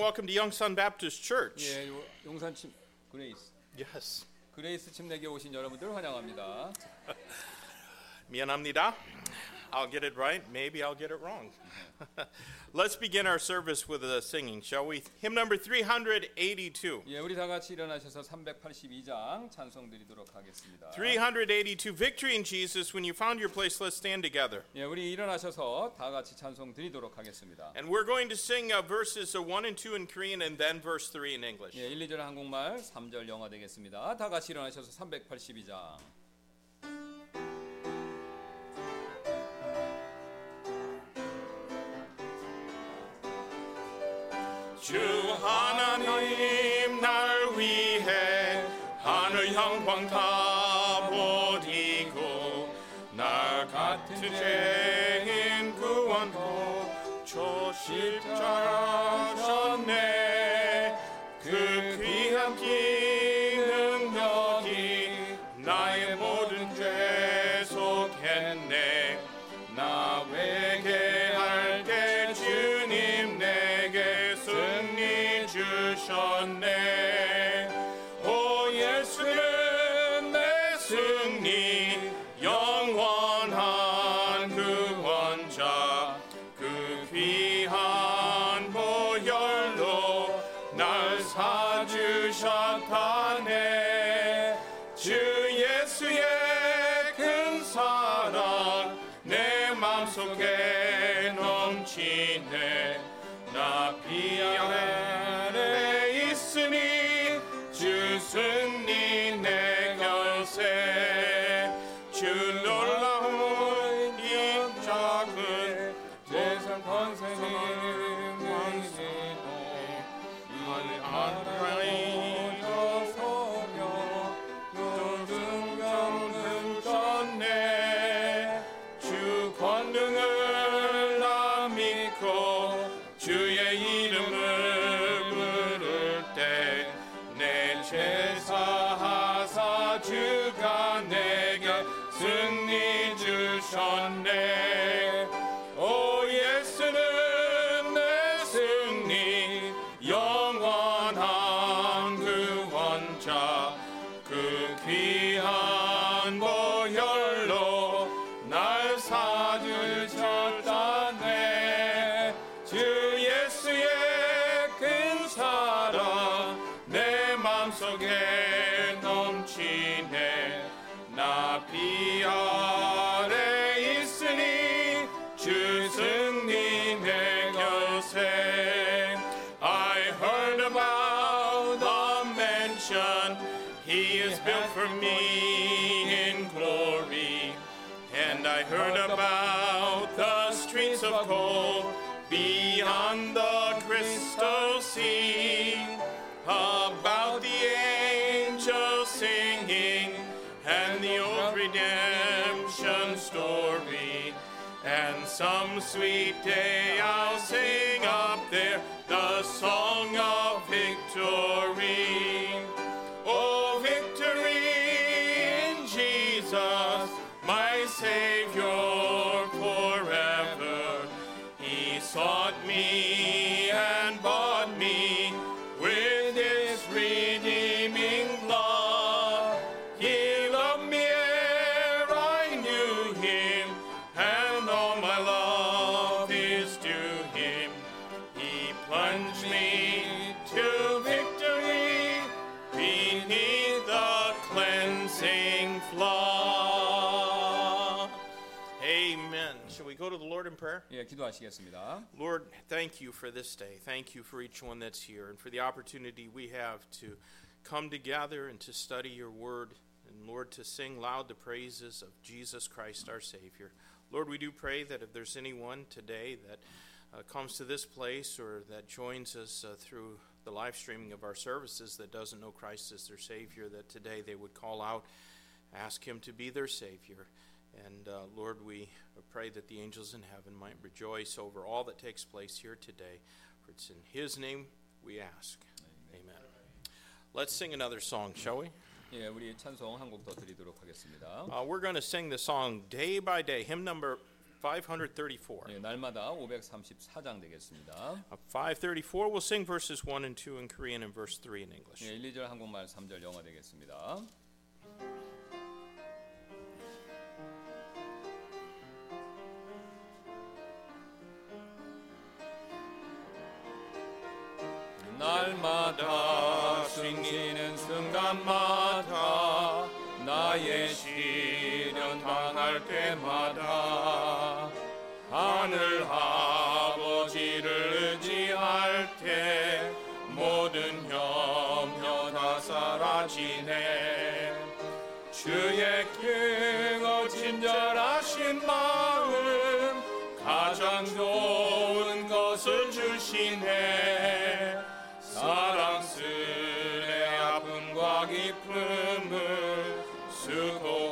welcome to Youngsun Baptist Church. 예, 요- 용산 침 그레이스 Yes. 그레이스 침례교에 오신 여러분들 환영합니다. 미안합니다. I'll get it right. Maybe I'll get it wrong. Let's begin our service with a singing, shall we? Hymn number 382. 예, 우리 다 같이 일어나셔서 382장 찬송 드리도록 하겠습니다. 382 Victory in Jesus. When you found your place, let's stand together. 예, 우리 일어나셔서 다 같이 찬송 드리도록 하겠습니다. And we're going to sing uh, verses uh, 1 and 2 in Korean and then verse 3 in English. 예, 1, 2절 한국말, 3절 영어 되겠습니다. 다 같이 일어나셔서 382장. 주 하나님 날 위해 하늘 영광 다 버리고 날 같은 죄인 구원고 저 십자가 주가 내게 승리 주셨네 sea about the angels singing and the old redemption story. And some sweet day I'll sing up there the song of victory. prayer? 예, 기도하시겠습니다. Lord, thank you for this day. Thank you for each one that's here and for the opportunity we have to come together and to study your word. And Lord, to sing loud the praises of Jesus Christ our Savior. Lord, we do pray that if there's anyone today that uh, comes to this place or that joins us uh, through the live streaming of our services that doesn't know Christ as their Savior, that today they would call out, ask Him to be their Savior. And uh, Lord, we pray that the angels in heaven might rejoice over all that takes place here today. For it's in His name we ask. Amen. Let's sing another song, shall we? 예, 우리 찬송 한 곡 더 드리도록 하겠습니다. Uh, we're going to sing the song Day by Day, hymn number 534. 예, 날마다 534장 되겠습니다. Uh, 534, we'll sing verses 1 and 2 in Korean and verse 3 in English. 예, 1, 2절 한국말, 3절 영어 되겠습니다. 날마다 숨기는 순간마다 나의 시련 당할 때마다 하늘 아버지를 의지할 때 모든 염려 다 사라지네. 주의 크고 친절하신 마음 가장 좋은 것을 주시네 기쁨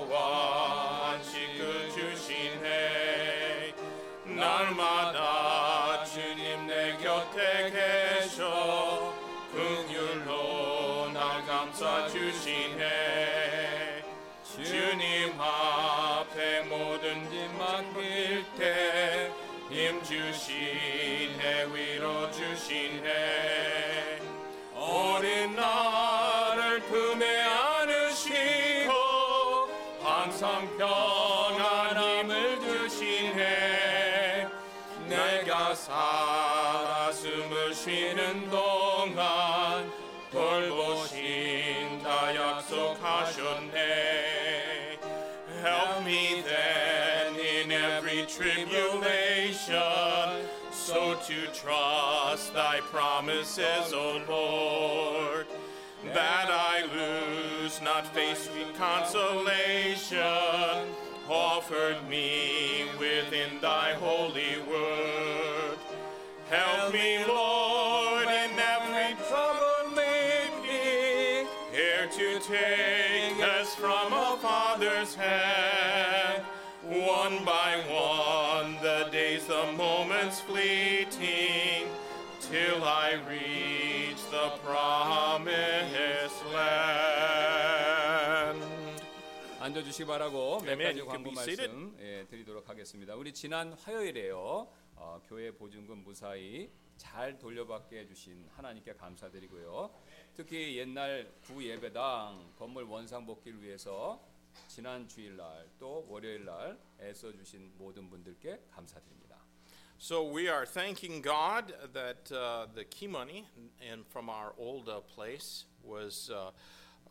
to trust thy promises, O Lord, that I lose not faith sweet consolation offered me within thy holy word. Help me, Lord, in every trouble made me, here to take us from a father's hand. One by one, the days, the moments fleeting, till I reach the promised land. 앉아 주시기 바라고 몇. 가지 광고. 말씀 예, 드리도록 하겠습니다. 우리 지난 화요일에요. 어, 교회 보증금 무사히 잘 돌려받게 해주신 하나님께 감사드리고요. 특히 옛날 구 예배당 건물 원상 복귀를 위해서 지난 주일날 또 월요일날 애써 주신 모든 분들께 감사드립니다. So we are thanking God that uh, the key money and from our old uh, place was uh,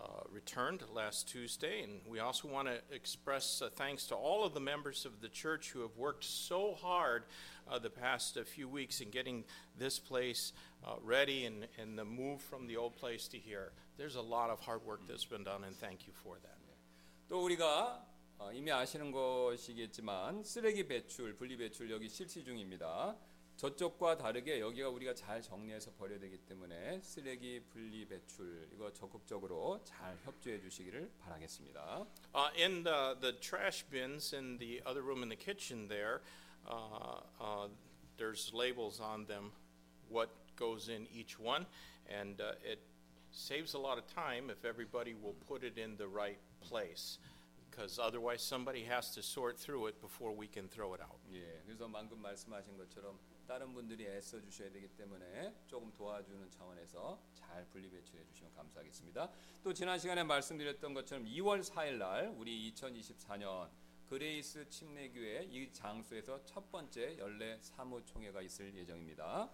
uh, returned last Tuesday, and we also want to express uh, thanks to all of the members of the church who have worked so hard uh, the past uh, few weeks in getting this place uh, ready and, and the move from the old place to here. There's a lot of hard work that's been done, and thank you for that. 또 우리가 어, 이미 아시는 것이겠지만 쓰레기 배출, 분리 배출 여기 실시 중입니다. 저쪽과 다르게 여기가 우리가 잘 정리해서 버려야 되기 때문에 쓰레기 분리 배출 이거 적극적으로 잘 협조해 주시기를 바라겠습니다. Uh, in the, the trash bins in the other room in the kitchen there, uh, uh, there's labels on them what goes in each one, and uh, it saves a lot of time if everybody will put it in the right place, because otherwise somebody has to sort through it before we can throw it out. 예, 그래서 방금 말씀하신 것처럼 다른 분들이 애써 주셔야 되기 때문에 조금 도와주는 차원에서 잘 분리 배출해 주시면 감사하겠습니다. 또 지난 시간에 말씀드렸던 것처럼 2월 4일 날 우리 2024년 그레이스 침례교회 이 장소에서 첫 번째 연례 사무총회가 있을 예정입니다.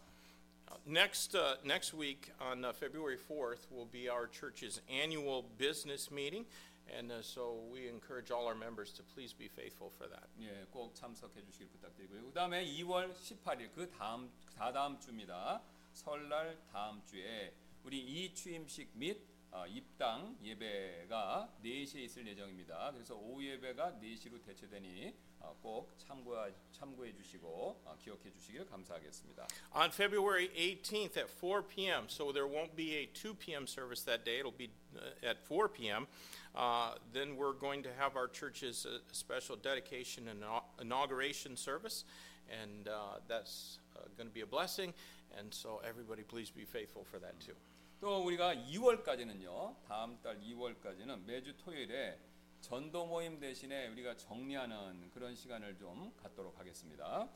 Uh, next, uh, next week on uh, February 4th will be our church's annual business meeting, and uh, so we encourage all our members to please be faithful for that. 예, 꼭 참석해 주시길 부탁드리고요. 그다음에 2월 18일 그 다음 다다음 주입니다. 설날 다음 주에 우리 이 취임식 및 어, 입당 예배가 4시에 있을 예정입니다. 그래서 오후 예배가 4시로 대체되니 어, 꼭 참고 참고해 주시고 어, 기억해 주시길 감사하겠습니다. On February 18th at 4 p.m., so there won't be a 2 p.m. service that day, it'll be uh, at 4 p.m. Uh, then we're going to have our church's uh, special dedication and inau- inauguration service, and uh, that's uh, going to be a blessing. And so, everybody, please be faithful for that too. 또 우리가 2월까지는요. 다음 달 2월까지는 매주 토요일에 전도 모임 대신에 우리가 정리하는 그런 시간을 좀 갖도록 하겠습니다.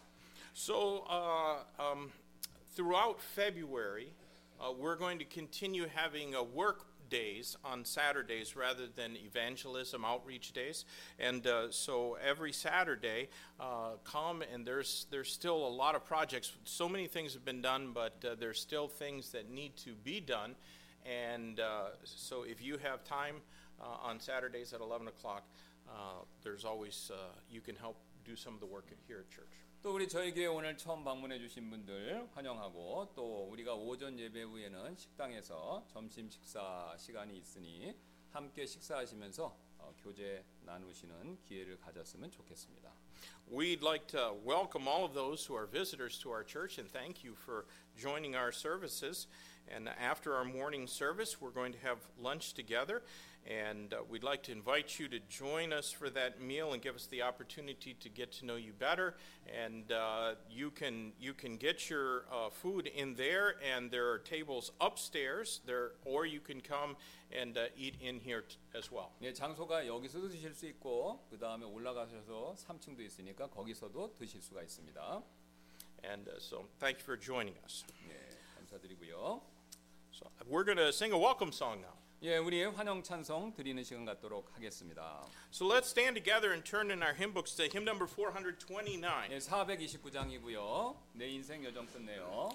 So, uh, um, throughout February, uh, we're going to continue having uh, work days on Saturdays rather than evangelism outreach days. And uh, so every Saturday, uh, come and there's there's still a lot of projects. So many things have been done, but uh, there's still things that need to be done. And uh, so if you have time uh, on Saturdays at 11 o'clock, uh, there's always uh, you can help do some of the work here at church. 또 우리 저희 교회 오늘 처음 방문해 주신 분들 환영하고 또 우리가 오전 예배 후에는 식당에서 점심 식사 시간이 있으니 함께 식사하시면서 어, 교제 나누시는 기회를 가졌으면 좋겠습니다. We'd like to welcome all of those who are visitors to our church and thank you for joining our services. And after our morning service, we're going to have lunch together. And uh, we'd like to invite you to join us for that meal and give us the opportunity to get to know you better. And uh, you can you can get your uh, food in there, and there are tables upstairs there, or you can come and uh, eat in here t- as well. 예, 장소가 여기서도 드실 수 있고 그 다음에 올라가셔서 3층도 있으니까 거기서도 드실 수가 있습니다. And uh, so, thank you for joining us. 예, 감사드리고요. So, we're going to sing a welcome song now. 예, 우리 환영 찬송 드리는 시간 갖도록 하겠습니다. So let's stand together and turn in our hymn books to hymn number 429. 예, 429장이고요. 내 인생 여정 끝내요.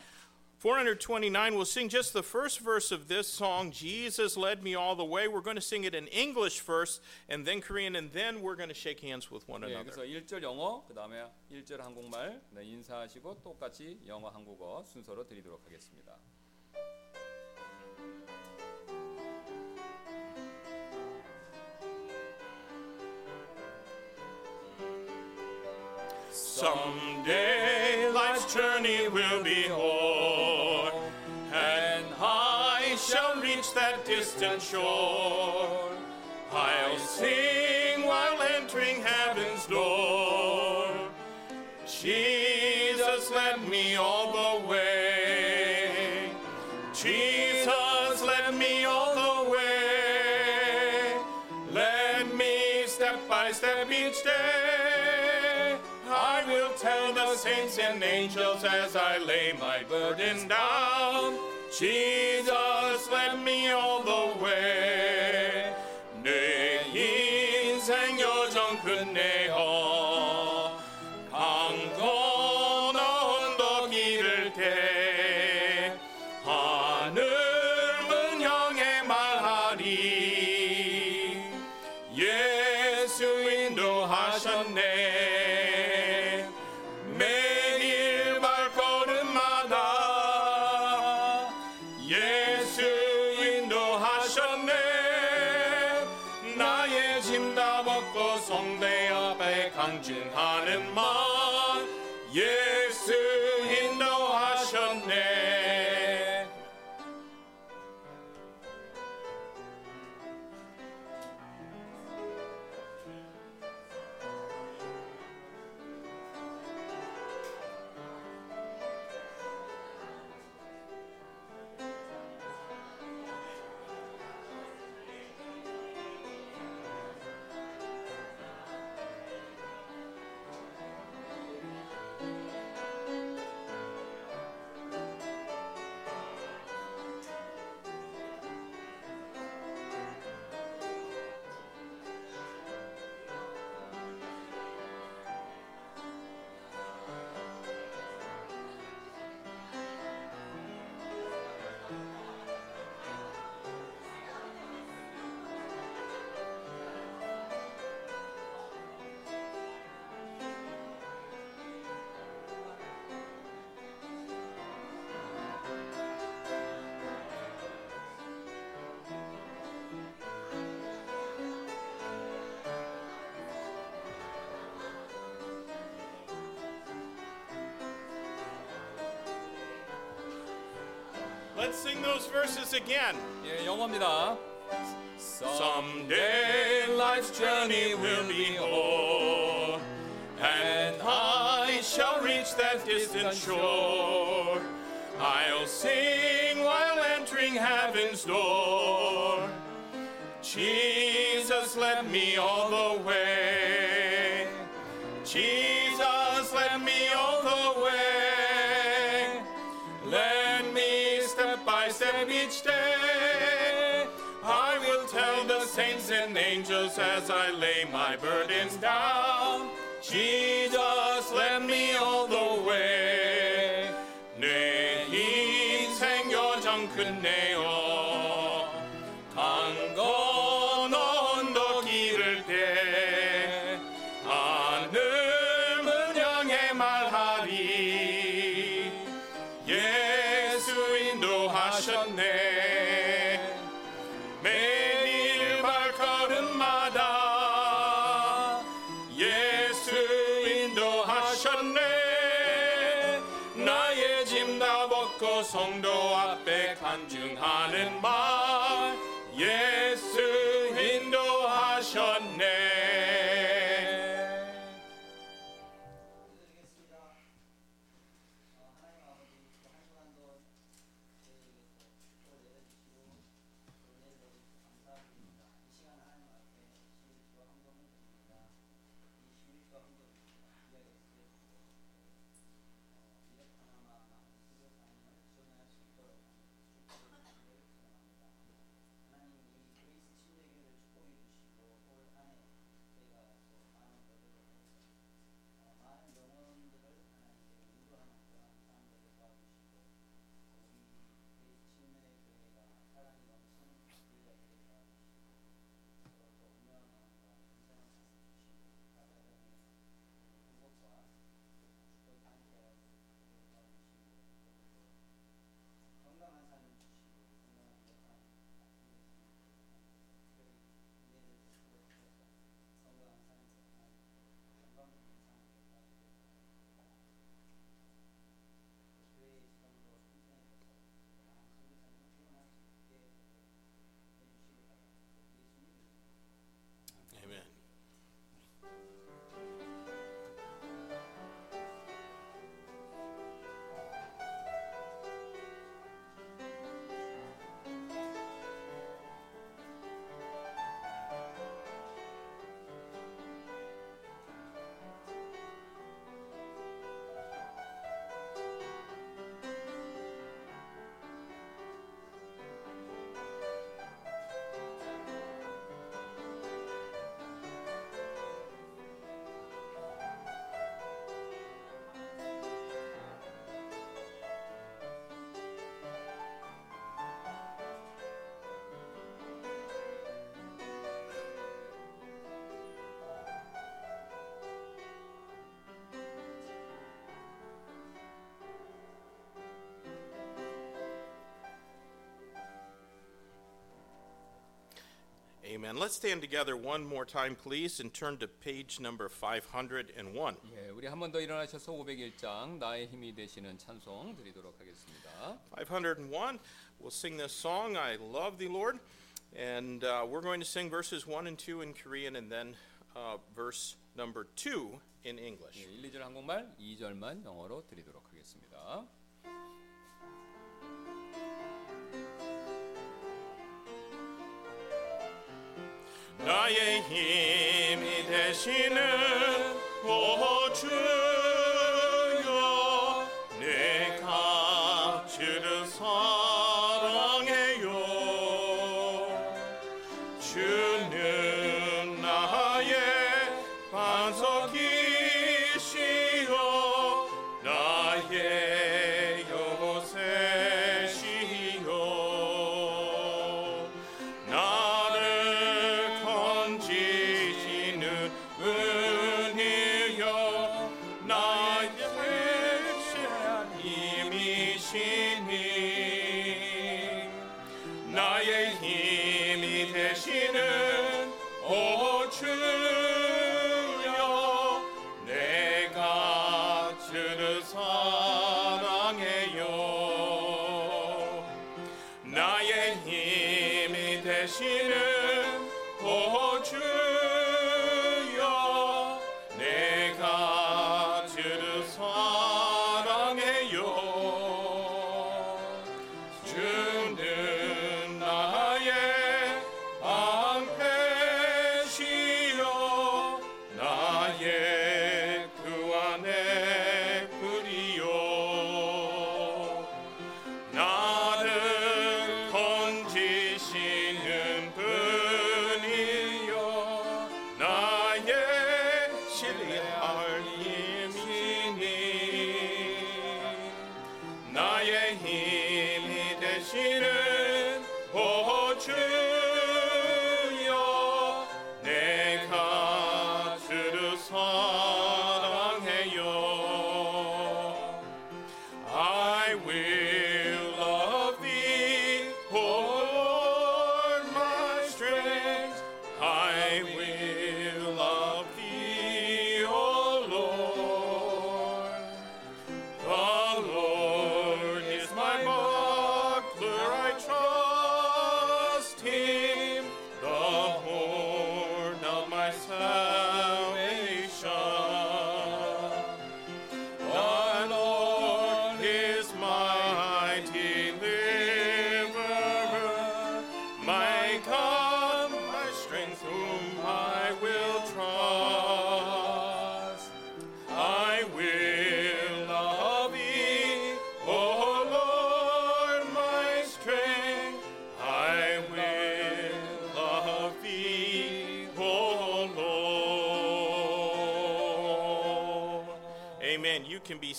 429, we'll sing just the first verse of this song, Jesus Led Me All the Way. We're going to sing it in English first, and then Korean, and then we're going to shake hands with one 예, another. 그래서 1절 영어, 그 다음에 1절 한국말 네, 인사하시고 똑같이 영어, 한국어 순서로 드리도록 하겠습니다. Someday life's journey will be o'er, and I shall reach that distant shore. I'll sing saints and angels as I lay my burden down. Jesus led me all the way. Let's sing those verses again. 예, 영어입니다. Someday life's journey will be o'er, and I shall reach that distant shore. I'll sing while entering heaven's door. Jesus led me all the way. each day. I will tell the saints and angels as I lay my burdens down. Jesus, let me all the Amen. Let's stand together one more time, please, and turn to page number 501. 예, 우리 한 일어나셔서 501장 나의 힘이 되시는 찬송 드리도록 하겠습니다. 501. We'll sing this song, I Love the Lord. And uh, we're going to sing verses 1 and 2 in Korean and then uh, verse number 2 in English. 예, 1, 2절 한국말, 2절만 영어로 드리도록 하겠습니다. 나의 힘이 되시는 보주.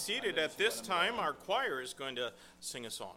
seated at this time, our choir is going to sing a song.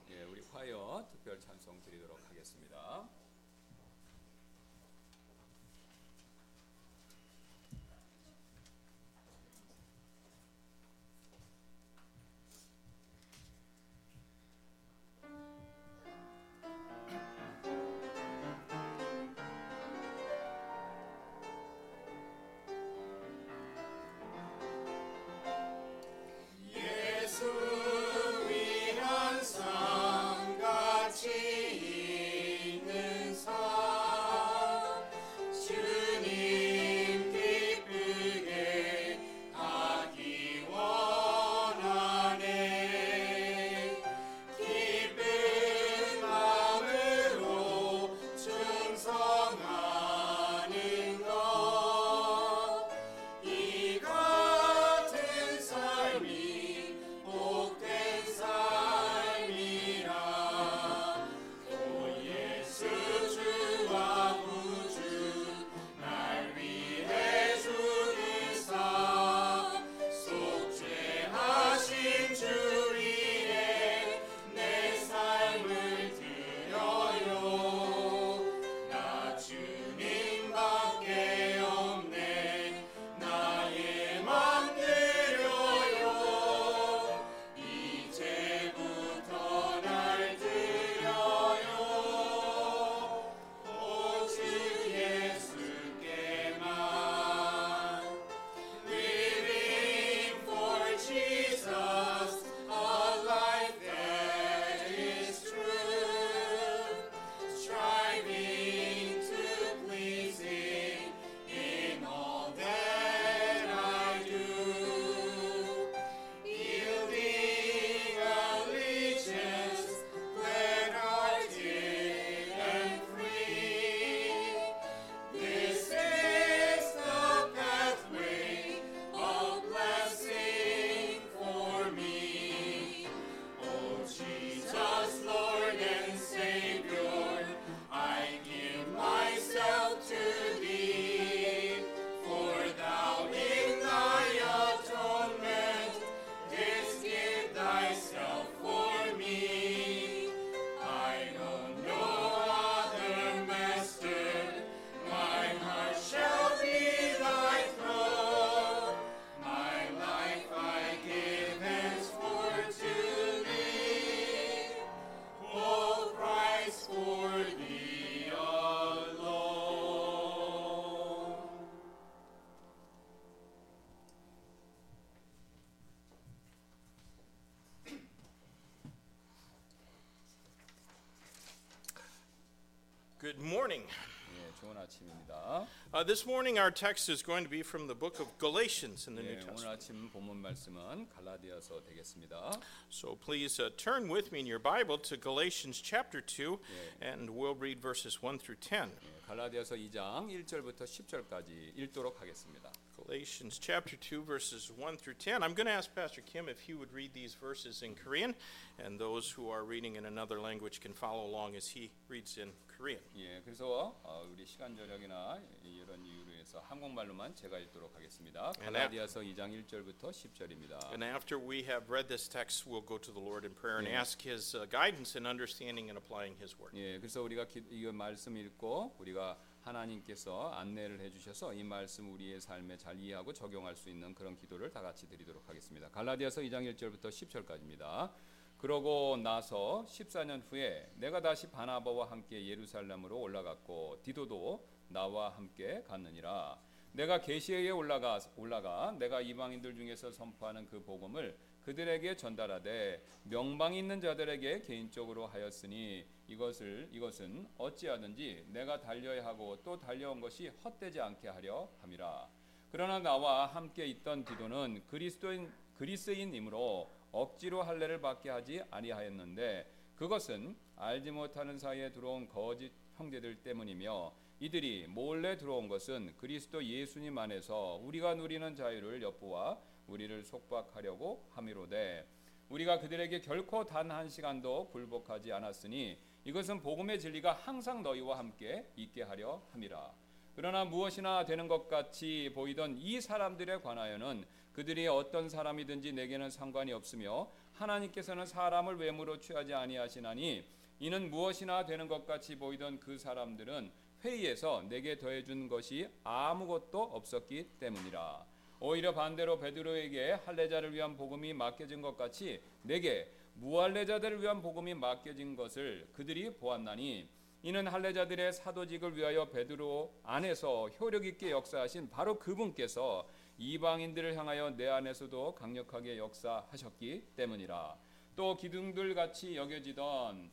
this morning our text is going to be from the book of Galatians in the New 오늘 Testament. 아침 본문 말씀은 갈라디아서 되겠습니다. So please uh, turn with me in your Bible to Galatians chapter 2, and we'll read verses 1 through 10. 갈라디아서 2장 1절부터 10절까지 읽도록 하겠습니다. Galatians chapter 2, verses 1 through 10. I'm going to ask Pastor Kim if he would read these verses in Korean, and those who are reading in another language can follow along as he reads in Korean. 예, 그래서 어, 우리 시간 절약이나 이런 이유로 해서 한국말로만 제가 읽도록 하겠습니다. And 갈라디아서 2장 1절부터 10절입니다. And after we have read this text, we'll go to the Lord in prayer and Yeah. ask his uh, guidance in understanding and applying his word. 예, 그래서 우리가 기, 이 말씀 읽고 우리가 하나님께서 안내를 해주셔서 이 말씀 우리의 삶에 잘 이해하고 적용할 수 있는 그런 기도를 다 같이 드리도록 하겠습니다. 갈라디아서 2장 1절부터 10절까지입니다. 그러고 나서 14년 후에 내가 다시 바나바와 함께 예루살렘으로 올라갔고 디도도 나와 함께 갔느니라. 내가 계시에 올라가 올라가 내가 이방인들 중에서 선포하는 그 복음을 그들에게 전달하되 명방 있는 자들에게 개인적으로 하였으니 이것을 이것은 어찌하든지 내가 달려야 하고 또 달려온 것이 헛되지 않게 하려 함이라. 그러나 나와 함께 있던 디도는 그리스도인 그리스인이므로 억지로 할례를 받게 하지 아니하였는데 그것은 알지 못하는 사이에 들어온 거짓 형제들 때문이며 이들이 몰래 들어온 것은 그리스도 예수님 안에서 우리가 누리는 자유를 엿보아 우리를 속박하려고 함이로되 우리가 그들에게 결코 단 한 시간도 굴복하지 않았으니 이것은 복음의 진리가 항상 너희와 함께 있게 하려 함이라. 그러나 무엇이나 되는 것 같이 보이던 이 사람들에 관하여는 그들이 어떤 사람이든지 내게는 상관이 없으며 하나님께서는 사람을 외모로 취하지 아니하시나니 이는 무엇이나 되는 것 같이 보이던 그 사람들은 회의에서 내게 더해 준 것이 아무것도 없었기 때문이라. 오히려 반대로 베드로에게 할례자를 위한 복음이 맡겨진 것 같이 내게 무할례자들을 위한 복음이 맡겨진 것을 그들이 보았나니 이는 할례자들의 사도직을 위하여 베드로 안에서 효력 있게 역사하신 바로 그분께서 이방인들을 향하여 내 안에서도 강력하게 역사하셨기 때문이라. 또 기둥들 같이 여겨지던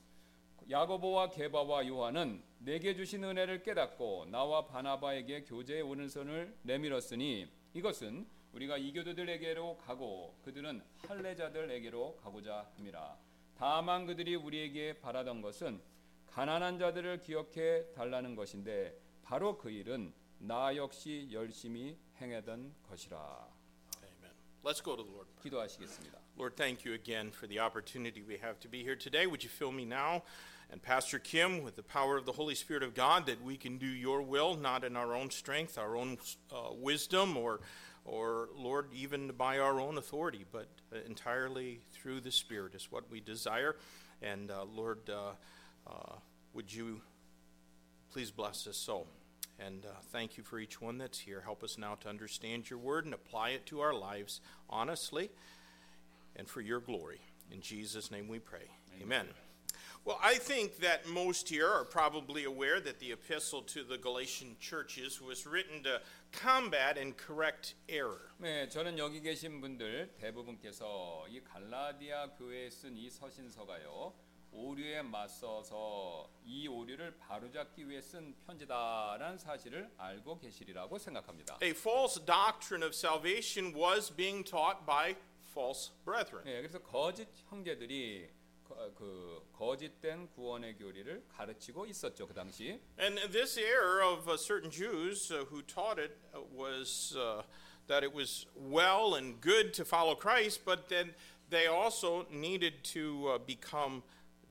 야고보와 게바와 요한은 내게 주신 은혜를 깨닫고 나와 바나바에게 교제의 오른손을 내밀었으니 이것은 우리가 이교도들에게로 가고 그들은 할례자들에게로 가고자 함이라. 다만 그들이 우리에게 바라던 것은 가난한 자들을 기억해 달라는 것인데 바로 그 일은 나 역시 열심히 행하던 것이라. Amen. Let's go to the Lord. 기도하시겠습니다. Lord, thank you again for the opportunity we have to be here today. Would you fill me now and Pastor Kim with the power of the Holy Spirit of God that we can do your will, not in our own strength, our own uh, wisdom, or, or, Lord, even by our own authority, but entirely through the Spirit is what we desire. And uh, Lord, uh, uh, would you please bless us so? And uh, thank you for each one that's here. Help us now to understand your word and apply it to our lives honestly and for your glory. In Jesus' name we pray. Amen. Well, I think that most here are probably aware that the epistle to the Galatian churches was written to combat and correct error. 네, 저는 여기 계신 분들 대부분께서 이 갈라디아 교회에 쓴 이 서신서가요. 오류에 맞서서 이 오류를 바로잡기 위해 쓴 편지다라는 사실을 알고 계시리라고 생각합니다. A false doctrine of salvation was being taught by false brethren. 네, 그래서 거짓 형제들이 거, 그 거짓된 구원의 교리를 가르치고 있었죠 그 당시. And this error of uh, certain Jews uh, who taught it uh, was uh, that it was well and good to follow Christ, but then they also needed to uh, become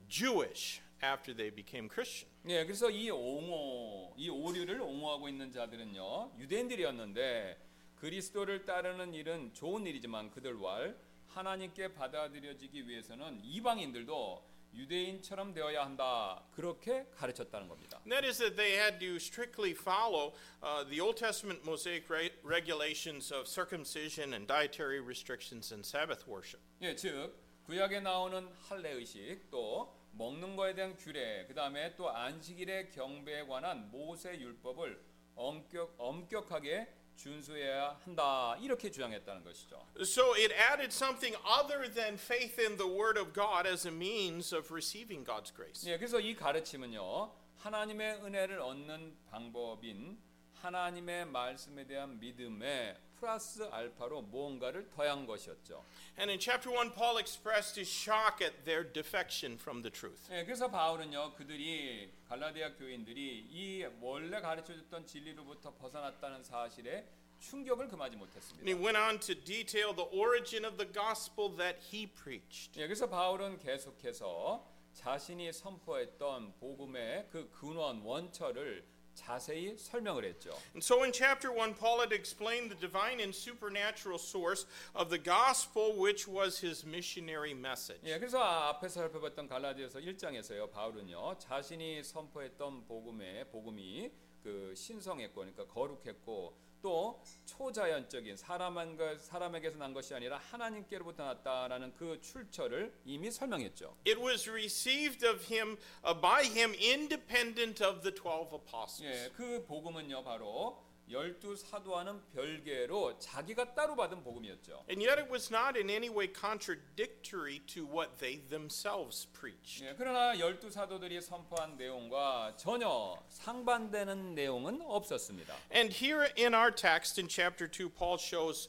Jewish after they became Christian. 네, 그래서 이 옹호, 이 오류를 옹호하고 있는 자들은요 유대인들이었는데 그리스도를 따르는 일은 좋은 일이지만 그들과 하나님께 받아들여지기 위해서는 이방인들도 유대인처럼 되어야 한다 그렇게 가르쳤다는 겁니다. That is that they had to strictly follow uh, the Old Testament Mosaic re- regulations of circumcision and dietary restrictions and Sabbath worship. 예, 즉 구약에 나오는 할례 의식 또 먹는 거에 대한 규례, 그 다음에 또 안식일의 경배에 관한 모세 율법을 엄격 엄격하게 준수해야 한다 이렇게 주장했다는 것이죠. So it added something other than faith in the Word of God as a means of receiving God's grace. 예, 그래서 이 가르침은요 하나님의 은혜를 얻는 방법인 하나님의 말씀에 대한 믿음에 플러스 알파로 무언가를 더한 것이었죠. And in chapter 1, Paul expressed his shock at their defection from the truth. 예, 그래서 바울은요 그들이 갈라디아 교인들이 이 원래 가르쳐 줬던 진리로부터 벗어났다는 사실에 충격을 금하지 And he 못했습니다. went on to detail the origin of the gospel that he preached. 예, 그래서 바울은 계속해서 자신이 선포했던 복음의 그 근원 원처를 자세히 설명을 했죠. And so in chapter 1, Paul had explained the divine and supernatural source of the gospel, which was his missionary message. 예, 그래서 앞에서 살펴봤던 갈라디아서 1장에서요. 바울은요. 자신이 선포했던 복음의 복음이 그 신성했고 그러니까 거룩했고 또 초자연적인 사람한 것 사람에게서 난 것이 아니라 하나님께로부터 났다라는 그 출처를 이미 설명했죠. It was received of him uh, by him independent of the 12 apostles. 예, 그 복음은요. 바로 열두 사도와는 별개로 자기가 따로 받은 복음이었죠. And yet it was not in any way contradictory to what they themselves preached. 예, 그러나 열두 사도들이 선포한 내용과 전혀 상반되는 내용은 없었습니다. And here in our text in chapter 2, Paul shows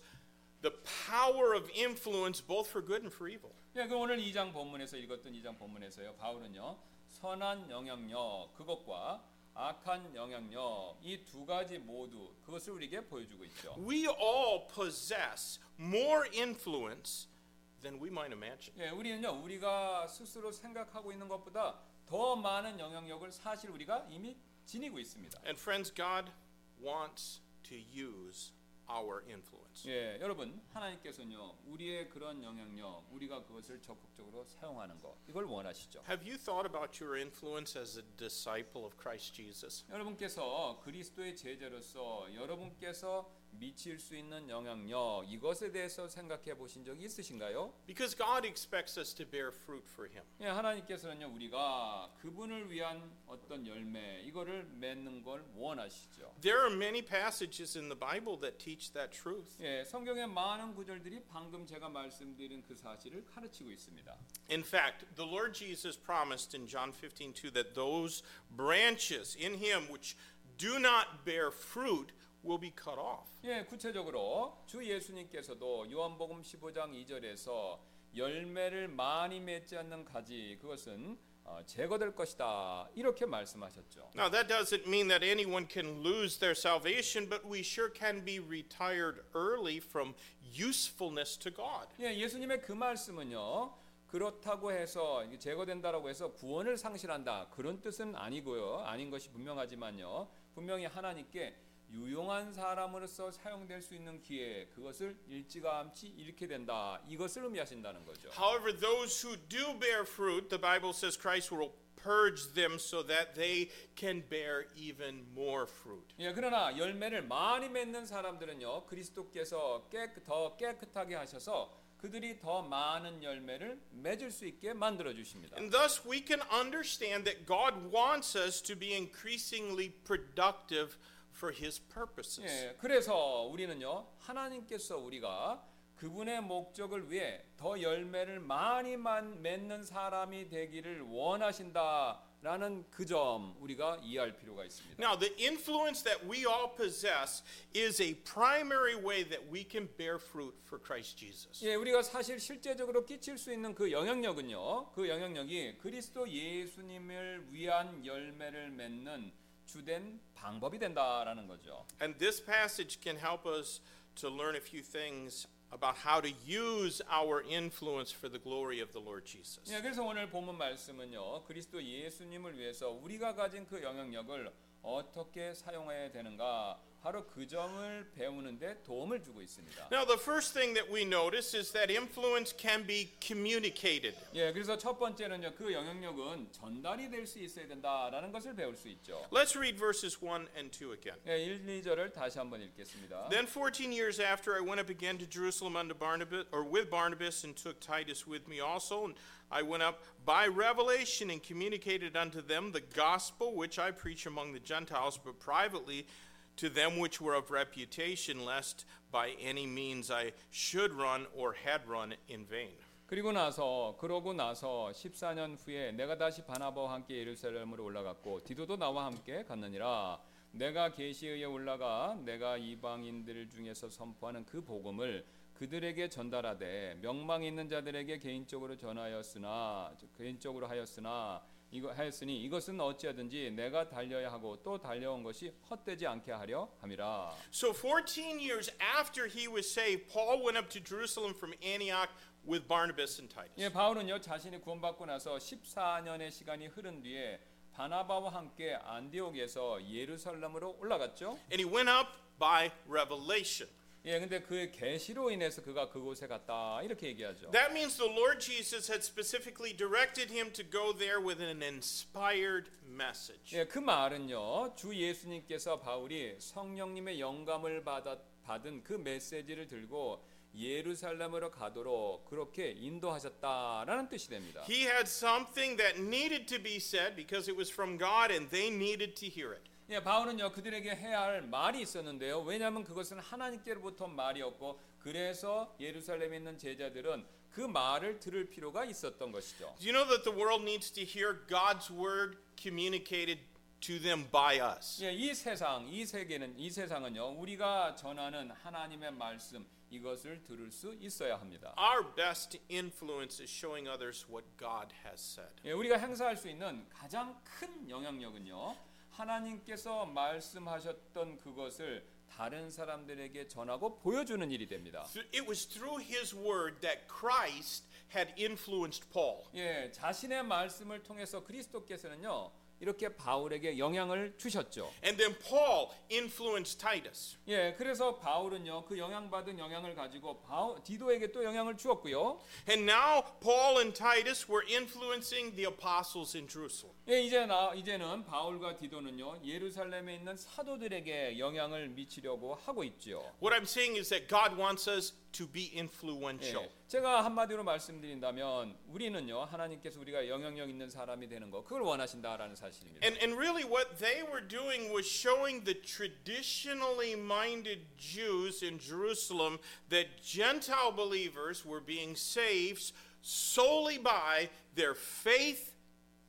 the power of influence both for good and for evil. 예, 그 오늘 2장 본문에서 읽었던 2장 본문에서요. 바울은요. 선한 영향력 그것과 악한 영향력 이 두 가지 모두 그것을 우리에게 보여주고 있죠. We all possess more influence than we might imagine. 예, 우리는요. 우리가 스스로 생각하고 있는 것보다 더 많은 영향력을 사실 우리가 이미 지니고 있습니다. And friends, God wants to use our influence. 예, 여러분 하나님께서는요. 우리의 그런 영향력 우리가 그것을 적극적으로 사용하는 것 이걸 원하시죠. Have you thought about your influence as a disciple of Christ Jesus? 여러분께서 그리스도의 제자로서 여러분께서 미칠 수 있는 영향력 이것에 대해서 생각해 보신 적이 있으신가요? Because God expects us to bear fruit for Him. 예, 하나님께서는요 우리가 그분을 위한 어떤 열매 이거를 맺는 걸 원하시죠. There are many passages in the Bible that teach that truth. 예, 성경의 많은 구절들이 방금 제가 말씀드린 그 사실을 가르치고 있습니다. In fact, the Lord Jesus promised in John 15 2 that those branches in Him which do not bear fruit will be cut off. 예, 구체적으로 주 예수님께서도 요한복음 15장 2절에서 열매를 많이 맺지 않는 가지 그것은 어, 제거될 것이다 이렇게 말씀하셨죠. Now, that doesn't mean that anyone can lose their salvation, but we sure can be retired early from usefulness to God. 예, 예수님의 그 말씀은요. 그렇다고 해서 제거된다라고 해서 구원을 상실한다 그런 뜻은 아니고요. 아닌 것이 분명하지만요. 분명히 하나님께 유용한 사람으로서 사용될 수 있는 기회 그것을 일찌감치 잃게 된다 이것을 의미하신다는 거죠. However, those who do bear fruit, the Bible says Christ will purge them so that they can bear even more fruit. 예, 그러나 열매를 많이 맺는 사람들은요 그리스도께서 깨끗, 더 깨끗하게 하셔서 그들이 더 많은 열매를 맺을 수 있게 만들어 주십니다. And thus, we can understand that God wants us to be increasingly productive for His purposes. 예, 그래서 우리는요 하나님께서 우리가 그분의 목적을 위해 더 열매를 많이 만- 맺는 사람이 되기를 원하신다라는 그 점 우리가 이해할 필요가 있습니다. Now, the influence that we all possess is a primary way that we can bear fruit for Christ Jesus. 예, 우리가 사실 실제적으로 끼칠 수 있는 그 영향력은요. 그 영향력이 그리스도 예수님을 위한 열매를 맺는 주된 방법이 된다라는 거죠. And this passage can help us to learn a few things about how to use our influence for the glory of the Lord Jesus. 예, 그래서 오늘 본문 말씀은요. 그리스도 예수님을 위해서 우리가 가진 그 영향력을 어떻게 사용해야 되는가 바로 그 점을 배우는데 도움을 주고 있습니다. Now, the first thing that we notice is that influence can be communicated. 예, 그래서 첫 번째는요. 그 영향력은 전달이 될 수 있어야 된다라는 것을 배울 수 있죠. Let's read verses 1 and 2 again. 예, 1, 2절을 다시 한번 읽겠습니다. Then 14 years after I went up again to Jerusalem unto Barnabas or with Barnabas and took Titus with me also and I went up by revelation and communicated unto them the gospel which I preach among the Gentiles but privately to them which were of reputation lest by any means I should run or had run in vain. 그리고 나서 그러고 나서 14년 후에 내가 다시 바나바와 함께 예루살렘으로 올라갔고 디도도 나와 함께 갔느니라 내가 계시의에 올라가 내가 이방인들 중에서 선포하는 그 복음을 그들에게 전달하되 명망 있는 자들에게 개인적으로 전하였으나 즉, 개인적으로 하였으나 이거 하였으니 이것은 어찌하든지 내가 달려야 하고 또 달려온 것이 헛되지 않게 하려 함이라. So 14 years after he was saved, Paul went up to Jerusalem from Antioch with Barnabas and Titus. 예, 바울은요 자신이 구원받고 나서 14년의 시간이 흐른 뒤에 바나바와 함께 안디옥에서 예루살렘으로 올라갔죠. And he went up by revelation. 예, 근데 그의 계시로 인해서 그가 그곳에 갔다 이렇게 얘기하죠. That means the Lord Jesus had specifically directed him to go there with an inspired message. 예, 그 말은요 주 예수님께서 바울이 성령님의 영감을 받아, 받은 그 메시지를 들고 예루살렘으로 가도록 그렇게 인도하셨다라는 뜻이 됩니다. He had something that needed to be said because it was from God and they needed to hear it. 예, 바울은요 그들에게 해야 할 말이 있었는데요. 왜냐하면 그것은 하나님께로부터 말이었고 그래서 예루살렘에 있는 제자들은 그 말을 들을 필요가 있었던 것이죠. Do you know that the world needs to hear God's word communicated to them by us? 예, 이 세상, 이 세계는 이 세상은요 우리가 전하는 하나님의 말씀 이것을 들을 수 있어야 합니다. Our best influence is showing others what God has said. 예, 우리가 행사할 수 있는 가장 큰 영향력은요 하나님께서 말씀하셨던 그것을 다른 사람들에게 전하고 보여주는 일이 됩니다. It was through his word that Christ had influenced Paul. 예, 자신의 말씀을 통해서 그리스도께서는요 이렇게 바울에게 영향을 주셨죠. And then Paul influenced Titus. 예, 그래서 바울은요 그 영향받은 영향을 가지고 바울, 디도에게 또 영향을 주었고요. And now Paul and Titus were influencing the apostles in Jerusalem. 예, 이제 나 이제는 바울과 디도는요 예루살렘에 있는 사도들에게 영향을 미치려고 하고 있죠. What I'm saying is that God wants us to be influential. 예, 제가 한마디로 말씀드린다면 우리는요 하나님께서 우리가 영향력 있는 사람이 되는 거 그걸 원하신다라는 사실입니다. And, and really, what they were doing was showing the traditionally minded Jews in Jerusalem that Gentile believers were being saved solely by their faith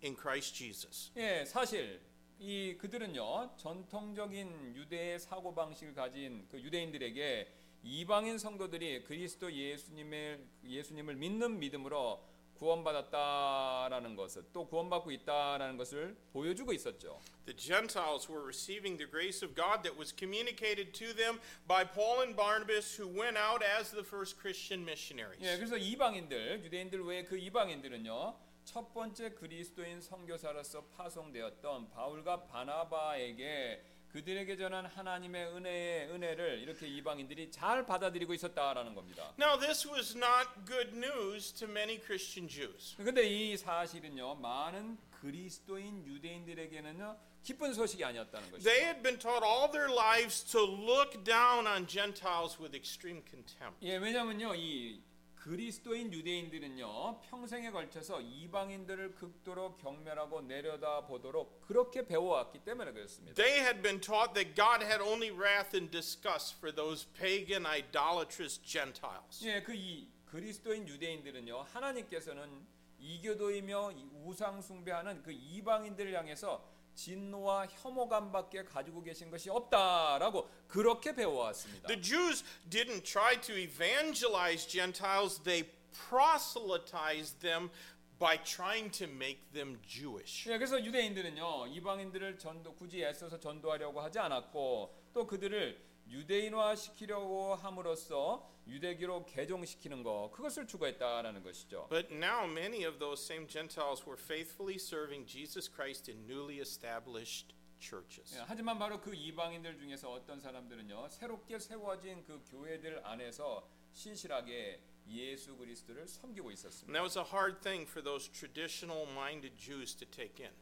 in Christ Jesus. 예, 사실 이 그들은요 전통적인 유대의 사고 방식을 가진 그 유대인들에게 이방인 성도들이 그리스도 예수님의 예수님을 믿는 믿음으로 구원받았다라는 것을 또 구원받고 있다라는 것을 보여주고 있었죠. The Gentiles were receiving the grace of God that was communicated to them by Paul and Barnabas, who went out as the first Christian missionaries. 예, 그래서 이방인들 유대인들 외에 그 이방인들은요 첫 번째 그리스도인 선교사로서 파송되었던 바울과 바나바에게 그들에게 전한 하나님의 은혜의 은혜를 이렇게 이방인들이 잘 받아들이고 있었다라는 겁니다. Now, this was not good news to many Christian Jews. 근데 이 사실은요 많은 그리스도인 유대인들에게는요 기쁜 소식이 아니었다는 것이죠. They had been taught all their lives to look down on Gentiles with extreme contempt. 예, 왜냐면요 이 그리스도인 유대인들은요 평생에 걸쳐서 이방인들을 극도로 경멸하고 내려다 보도록 그렇게 배워왔기 때문에 그렇습니다. They had been taught that God had only wrath and disgust for those pagan, idolatrous Gentiles. 예, 그이 그리스도인 유대인들은요 하나님께서는 이교도이며 이 우상 숭배하는 그 이방인들을 향해서 진노와 혐오감밖에 가지고 계신 것이 없다라고 그렇게 배워왔습니다. The Jews didn't try to evangelize Gentiles, they proselytized them by trying to make them Jewish. 예, 그래서 유대인들은요 이방인들을 전도 굳이 애써서 전도하려고 하지 않았고 또 그들을 유대인화 시키려고 함으로써 유대교로 개종시키는 거 그것을 추구했다라는 것이죠. But now many of those same Gentiles were faithfully serving Jesus Christ in newly established churches. 예, 하지만 바로 그 이방인들 중에서 어떤 사람들은요 새롭게 세워진 그 교회들 안에서 신실하게 예수 그리스도를 섬기고 있었습니다. that was a hard thing for those traditional minded Jews to take in.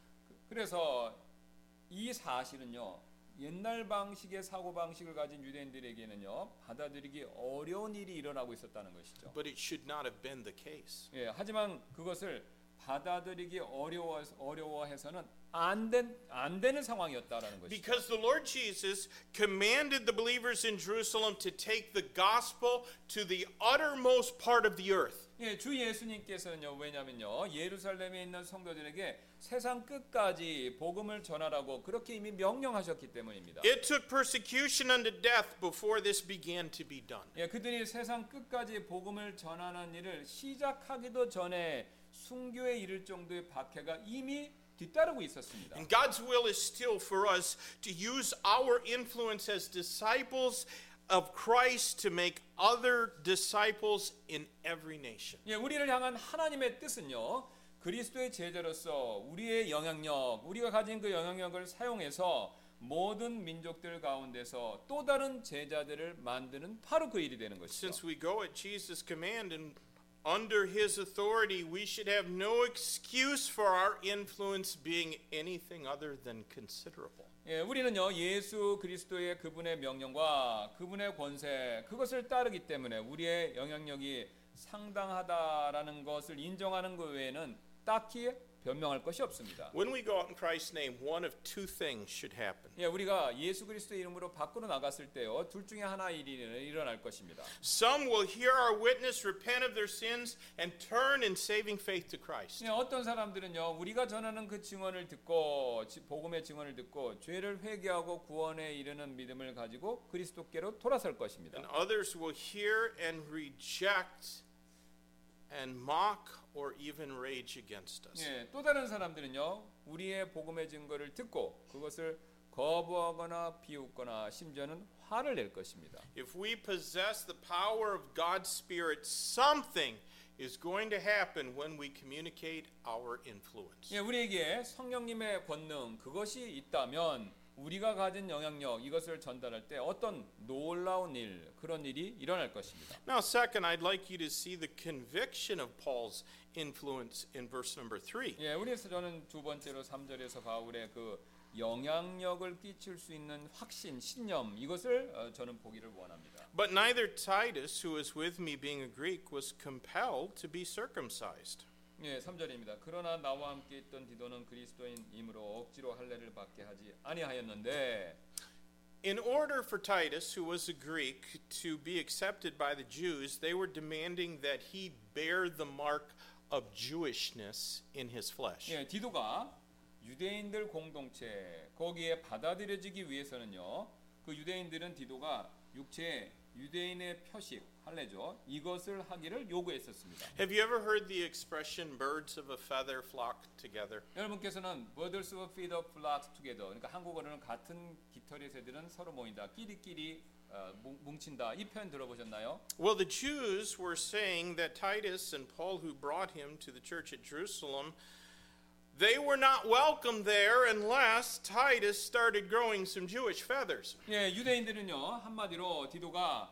그래서 이 사실은요 옛날 방식의 사고 방식을 가진 유대인들에게는요 받아들이기 어려운 일이 일어나고 있었다는 것이죠. But it should not have been the case. 예, 하지만 그것을 받아들이기 어려워 어려워해서는 안된 안 되는 상황이었다라는 것이죠. Because the Lord Jesus commanded the believers in Jerusalem to take the gospel to the uttermost part of the earth. 예, 주 예수님께서는요. 왜냐면요. 예루살렘에 있는 성도들에게 세상 끝까지 복음을 전하라고 그렇게 이미 명령하셨기 때문입니다. It took persecution unto death before this began to be done. 예, 그들이 세상 끝까지 복음을 전하는 일을 시작하기도 전에 순교에 이를 정도의 박해가 이미 뒤따르고 있었습니다. And God's will is still for us to use our influence as disciples of Christ to make other disciples in every nation. 예, 우리를 향한 하나님의 뜻은요. 그리스도의 제자로서 우리의 영향력, 우리가 가진 그 영향력을 사용해서 모든 민족들 가운데서 또 다른 제자들을 만드는 바로 그 일이 되는 것이죠. Since we go at Jesus' command and under his authority, we should have no excuse for our influence being anything other than considerable. 예, 우리는요 예수 그리스도의 그분의 명령과 그분의 권세 그것을 따르기 때문에 우리의 영향력이 상당하다라는 것을 인정하는 것 외에는 딱히 변명할 것이 없습니다. When we go out in Christ's name, one of two things should happen. 예, 우리가 예수 그리스도의 이름으로 밖으로 나갔을 때요 둘 중에 하나 일이 일어날 것입니다. Some will hear our witness, repent of their sins, and turn in saving faith to Christ. 예, 어떤 사람들은요 우리가 전하는 그 증언을 듣고 지- 복음의 증언을 듣고 죄를 회개하고 구원에 이르는 믿음을 가지고 그리스도께로 돌아설 것입니다. And others will hear and reject and mock or even rage against us. 예, 또 다른 사람들은요 우리의 복음의 증거를 듣고 그것을 거부하거나 비웃거나 심지어는 화를 낼 것입니다. If we possess the power of God's Spirit, something is going to happen when we communicate our influence. 예, 우리에게 성령님의 권능 그것이 있다면 우리가 가진 영향력 이것을 전달할 때 어떤 놀라운 일 그런 일이 일어날 것입니다. Now, second, I'd like you to see the conviction of Paul's influence in verse number 3. 예, 우리에서 저는 두 번째로 3절에서 바울의 그 영향력을 끼칠 수 있는 확신, 신념 이것을 어, 저는 보기를 원합니다. But neither Titus, who was with me being a Greek, was compelled to be circumcised. 예, 3절입니다. 그러나 나와 함께 있던 디도는 그리스도인이므로 억지로 할례를 받게 하지 아니하였는데 In order for Titus, who was a Greek, to be accepted by the Jews, they were demanding that he bear the mark of Jewishness in his flesh. 예, 디도가 유대인들 공동체 거기에 받아들여지기 위해서는요. 그 유대인들은 디도가 육체 유대인의 표식 할례죠. 이것을 하기를 요구했었습니다. Have you ever heard the expression birds of a feather flock together? 여러분께서는 birds of feed of flock together. 그러니까 한국어로는 같은 깃털의 새들은 서로 모인다. 끼리끼리 어, 뭉- 뭉친다. 이 표현 들어보셨나요? Well, the Jews were saying that Titus and Paul, who brought him to the church at Jerusalem, they were not welcome there unless Titus started growing some Jewish feathers. 예, 유대인들은요 한마디로 디도가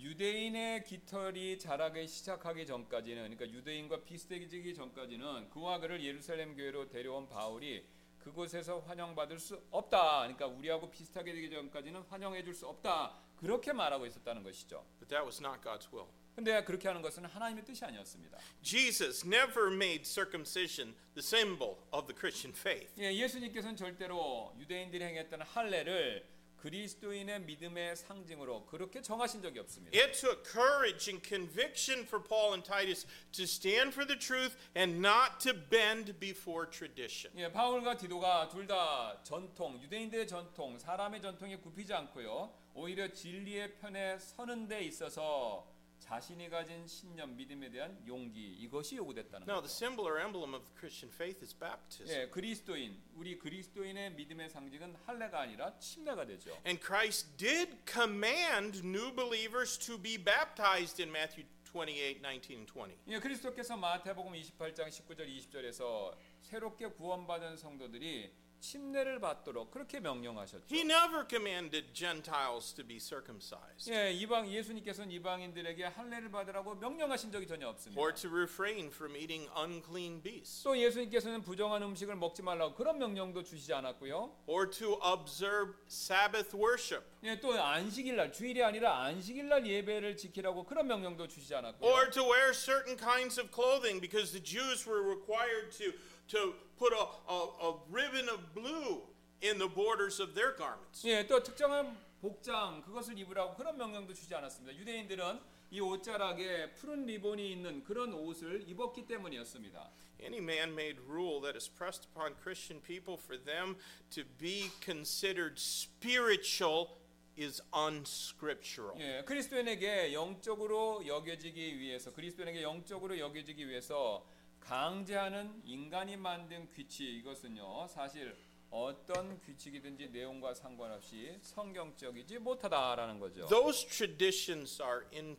유대인의 깃털이 자라기 시작하기 전까지는 그러니까 유대인과 비슷해지기 전까지는 그와 그를 예루살렘 교회로 데려온 바울이 그곳에서 환영받을 수 없다. 그러니까 우리하고 비슷하게 되기 전까지는 환영해 줄 수 없다. 그렇게 말하고 있었다는 것이죠. But that was not God's will. 근데 그렇게 하는 것은 하나님의 뜻이 아니었습니다. Jesus never made circumcision the symbol of the Christian faith. 예, 예수님께서는 절대로 유대인들이 행했던 할례를 그리스도인의 믿음의 상징으로 그렇게 정하신 적이 없습니다. It took courage and conviction for Paul and Titus to stand for the truth and not to bend before tradition. 예, 바울과 디도가 둘 다 전통, 유대인들의 전통, 사람의 전통에 굽히지 않고요. 오히려 진리의 편에 서는 데 있어서 자신이 가진 신념, 믿음에 대한 용기 이것이 요구됐다는 Now, the 거죠. symbol or emblem of the Christian faith is baptism. 예, 그리스도인, 우리 그리스도인의 믿음의 상징은 할례가 아니라 침례가 되죠. And Christ did command new believers to be baptized in Matthew 28 19 and 20. 예, 그리스도께서 마태복음 28장 19절 20절에서 새롭게 구원받은 성도들이 침례를 받도록 그렇게 명령하셨죠. He never commanded Gentiles to be circumcised 예, 이방 예수님께서는 이방인들에게 할례를 받으라고 명령하신 적이 전혀 없습니다. or to refrain from eating unclean beasts 또 예수님께서는 부정한 음식을 먹지 말라고 그런 명령도 주시지 않았고요. or to observe Sabbath worship 예, 또 안식일 날 주일이 아니라 안식일 날 예배를 지키라고 그런 명령도 주시지 않았고요. or to wear certain kinds of clothing because the Jews were required to, to put a, a, a ribbon of blue in the borders of their garments. 예, 또 특정한 복장 그것을 입으라고 그런 명령도 주지 않았습니다. 유대인들은 이 옷자락에 푸른 리본이 있는 그런 옷을 입었기 때문이었습니다. Any man-made rule that is pressed upon Christian people for them to be considered spiritual is unscriptural. 예, 그리스도인에게 영적으로 여겨지기 위해서 그리스도인에게 영적으로 여겨지기 위해서 강제하는 인간이 만든 규칙 이것은요 사실 어떤 규칙이든지 내용과 상관없이 성경적이지 못하다라는 거죠. Those traditions are in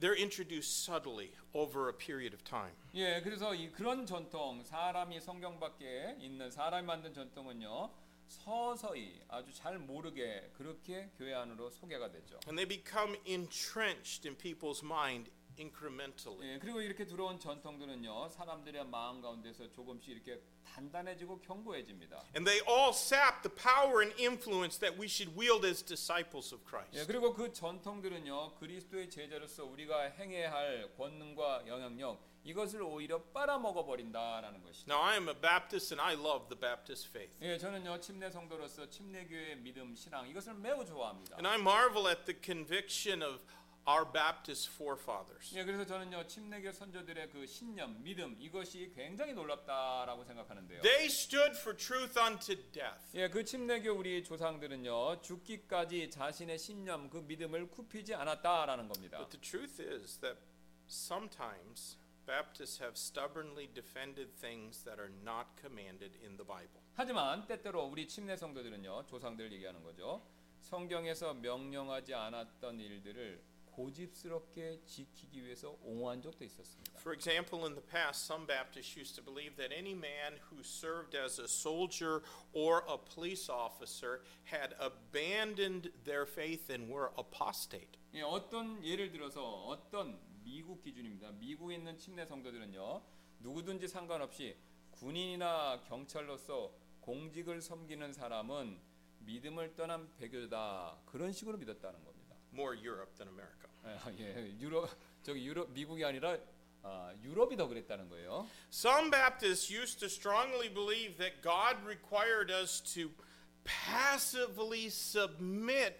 they're introduced subtly over a period of time. 예, 그래서 이 그런 전통 사람이 성경 밖에 있는 사람이 만든 전통은요 서서히 아주 잘 모르게 그렇게 교회 안으로 소개가 되죠. And they become entrenched in people's mind incrementally. 예, 그리고 이렇게 들어온 전통들은요 사람들의 마음 가운데서 조금씩 이렇게 단단해지고 견고해집니다. And they all sap the power and influence that we should wield as disciples of 예, Christ. 그리고 그 전통들은요 그리스도의 제자로서 우리가 행해야 할 권능과 영향력 이것을 오히려 빨아먹어 버린다라는 것이죠. Now, I am a Baptist and I love the Baptist faith. 예, 저는요 침례 성도로서 침례교회 믿음 신앙 이것을 매우 좋아합니다. And I marvel at the conviction of our Baptist forefathers. 예, 그래서 저는요 침례교 선조들의 그 신념, 믿음 이것이 굉장히 놀랍다라고 생각하는데요. They stood for truth unto death. 예, 그 침례교 우리 조상들은요 죽기까지 자신의 신념, 그 믿음을 굽히지 않았다라는 겁니다. But the truth is that sometimes Baptists have stubbornly defended things that are not commanded in the Bible. 하지만 때때로 우리 침례 성도들은요 조상들 얘기하는 거죠. 성경에서 명령하지 않았던 일들을 고집스럽게 지키기 위해서 옹호한 적도 있었습니다. For example, in the past, some Baptists used to believe that any man who served as a soldier or a police officer had abandoned their faith and were apostate. 예, 어떤 예를 들어서 어떤 미국 기준입니다. 미국에 있는 침례 성도들은요 누구든지 상관없이 군인이나 경찰로서 공직을 섬기는 사람은 믿음을 떠난 배교다 그런 식으로 믿었다는 겁니다. More Europe than America. 예, 예, 유럽 저기 유럽 미국이 아니라 아, 유럽이 더 그랬다는 거예요. Some Baptists used to strongly believe that God required us to passively submit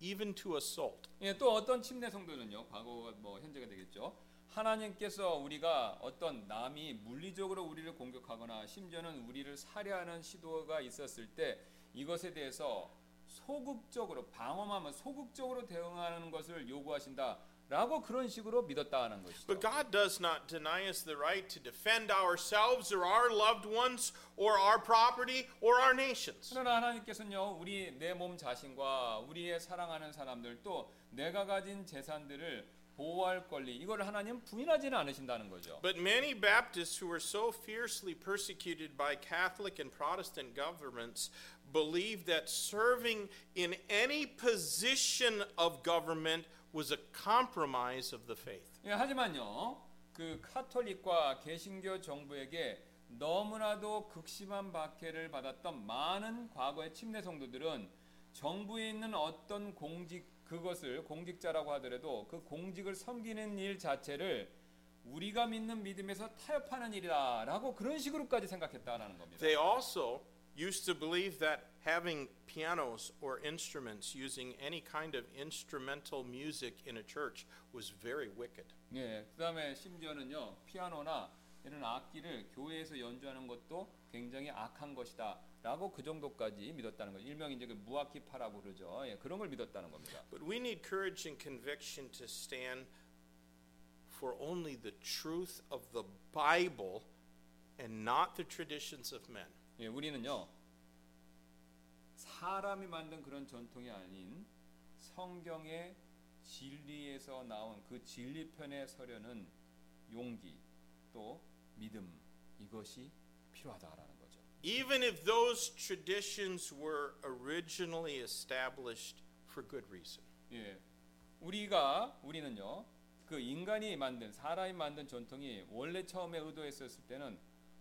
even to assault. 예, 또 어떤 침례 성도는요, 과거가 뭐 현재가 되겠죠. 하나님께서 우리가 어떤 남이 물리적으로 우리를 공격하거나 심지어는 우리를 살해하는 시도가 있었을 때 이것에 대해서 소극적으로 방어하면 소극적으로 대응하는 것을 요구하신다 라고 그런 식으로 믿었다는 것이죠. But God does not deny us the right to defend ourselves or our loved ones or our property or our nations. 그러나 하나님께서는요, 우리 내 몸 자신과 우리의 사랑하는 사람들 또 내가 가진 재산들을 보호할 권리 이걸 하나님 부인하지는 않으신다는 거죠. But many Baptists who were so fiercely persecuted by Catholic and Protestant governments believed that serving in any position of government was a compromise of the faith. 예, 하지만요, 그 카톨릭과 개신교 정부에게 너무나도 극심한 박해를 받았던 많은 과거의 침례 성도들은 정부에 있는 어떤 공직 그것을 공직자라고 하더라도 그 공직을 섬기는 일 자체를 우리가 믿는 믿음에서 타협하는 일이다라고 그런 식으로까지 생각했다라는 겁니다. They also used to believe that having pianos or instruments using any kind of instrumental music in a church was very wicked. 예, 그다음에 심지어는요 피아노나 이런 악기를 교회에서 연주하는 것도 굉장히 악한 것이다 라고 그 정도까지 믿었다는 거죠. 일명 이제 그 무아키파라고 그러죠. 예, 그런 걸 믿었다는 겁니다. But we need courage and conviction to stand for only the truth of the Bible and not the traditions of men. 예, 우리는요 사람이 만든 그런 전통이 아닌 성경의 진리에서 나온 그 진리편에 서려는 용기 또 믿음 이것이 필요하다라는. Even if those traditions were originally established for good reason. 예, 우리가 우리는요 그 인간이 만든 사람이 만든 전통이 원래 처음에 의도했었을 때는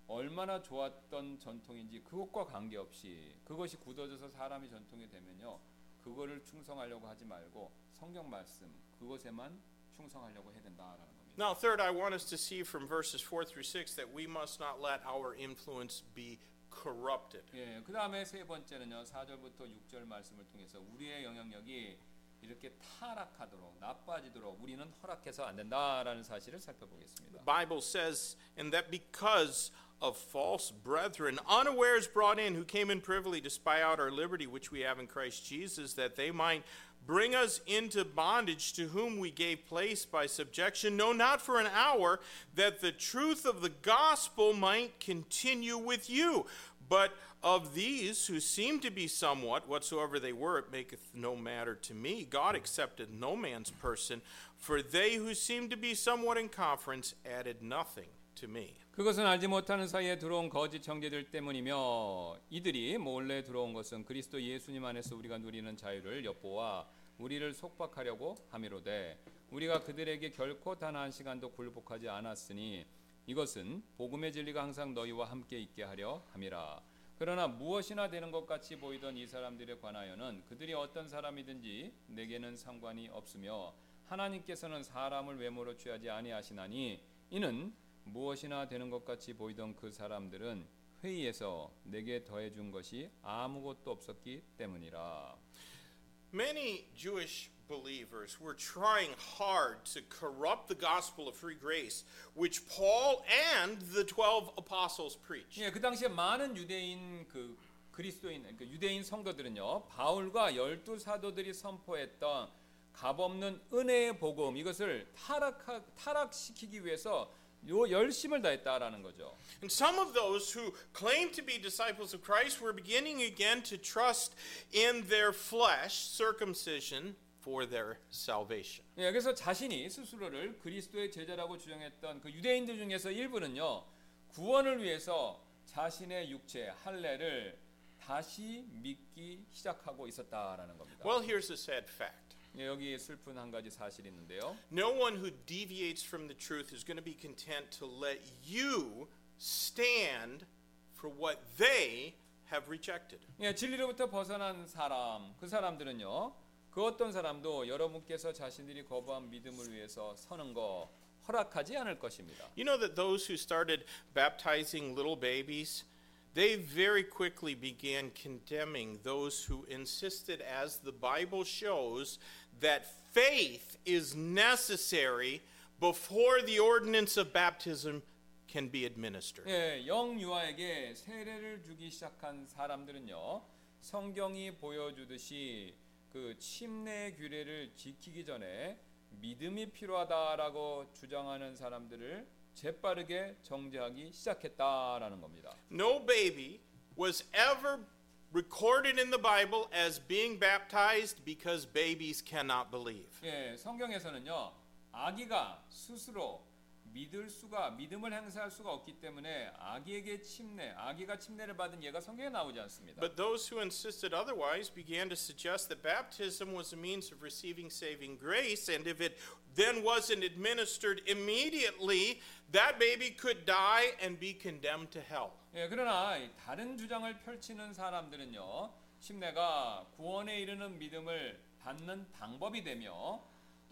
얼마나 좋았던 전통인지 그것과 관계없이 그것이 굳어져서 사람이 전통이 되면요 그거를 충성하려고 하지 말고 성경 말씀 그것에만 충성하려고 해야 된다라는 겁니다. Now, third, I want us to see from verses 4 through 6 that we must not let our influence be corrupted. 예, 그 다음에 세 번째는요 4절부터 6절 말씀을 통해서 우리의 영향력이 이렇게 타락하도록 나빠지도록 우리는 허락해서 안 된다라는 사실을 살펴보겠습니다. The Bible says, and that because of false brethren, unawares brought in, who came in privily to spy out our liberty which we have in Christ Jesus, that they might bring us into bondage, to whom we gave place by subjection, no, not for an hour, that the truth of the gospel might continue with you. But of these who seem to be somewhat, whatsoever they were, it maketh no matter to me. God accepted no man's person, for they who seemed to be somewhat in conference added nothing to me. 그것은 알지 못하는 사이에 들어온 거짓 형제들 때문이며 이들이 몰래 들어온 것은 그리스도 예수님 안에서 우리가 누리는 자유를 엿보아 우리를 속박하려고 함이로되 우리가 그들에게 결코 단 한 시간도 굴복하지 않았으니 이것은 복음의 진리가 항상 너희와 함께 있게 하려 함이라 그러나 무엇이나 되는 것 같이 보이던 이 사람들에 관하여는 그들이 어떤 사람이든지 내게는 상관이 없으며 하나님께서는 사람을 외모로 취하지 아니하시나니 이는 무엇이나 되는 것 같이 보이던 그 사람들은 회의에서 내게 더해 준 것이 아무것도 없었기 때문이라. Many Jewish believers were trying hard to corrupt the gospel of free grace, which Paul and the 12 apostles preached. 예, 그 당시에 많은 유대인 그 그리스도인 그 유대인 성도들은요. 바울과 열두 사도들이 선포했던 값없는 은혜의 복음 이것을 타락 타락시키기 위해서 요 열심을 다했다라는 거죠. And some of those who claimed to be disciples of Christ were beginning again to trust in their flesh, circumcision, for their salvation. 예, 그래서 자신이 스스로를 그리스도의 제자라고 주장했던 그 유대인들 중에서 일부는요. 구원을 위해서 자신의 육체 할례를 다시 믿기 시작하고 있었다라는 겁니다. Well, here's a sad fact. 예, 여기 슬픈 한 가지 사실이 있는데요. No one who deviates from the truth is going to be content to let you stand for what they have rejected. 예, 진리로부터 벗어난 사람, 그 사람들은요. 그 어떤 사람도 여러분께서 자신들이 거부한 믿음을 위해서 서는 거 허락하지 않을 것입니다. You know that those who started baptizing little babies, they very quickly began condemning those who insisted, as the Bible shows, that faith is necessary before the ordinance of baptism can be administered. 예, 영유아에게 세례를 주기 시작한 사람들은요. 성경이 보여주듯이 그 침례 규례를 지키기 전에 믿음이 필요하다라고 주장하는 사람들을 재빠르게 정죄하기 시작했다라는 겁니다. No baby was ever recorded in the Bible as being baptized because babies cannot believe. 예, 성경에서는요. 아기가 스스로 믿을 수가 믿음을 행사할 수가 없기 때문에 아기에게 침례, 아기가 침례를 받은 예가 성경에 나오지 않습니다. But those who insisted otherwise began to suggest that baptism was a means of receiving saving grace, and if it then wasn't administered immediately, that baby could die and be condemned to hell. 예, 그러나 이 다른 주장을 펼치는 사람들은요. 침례가 구원에 이르는 믿음을 받는 방법이 되며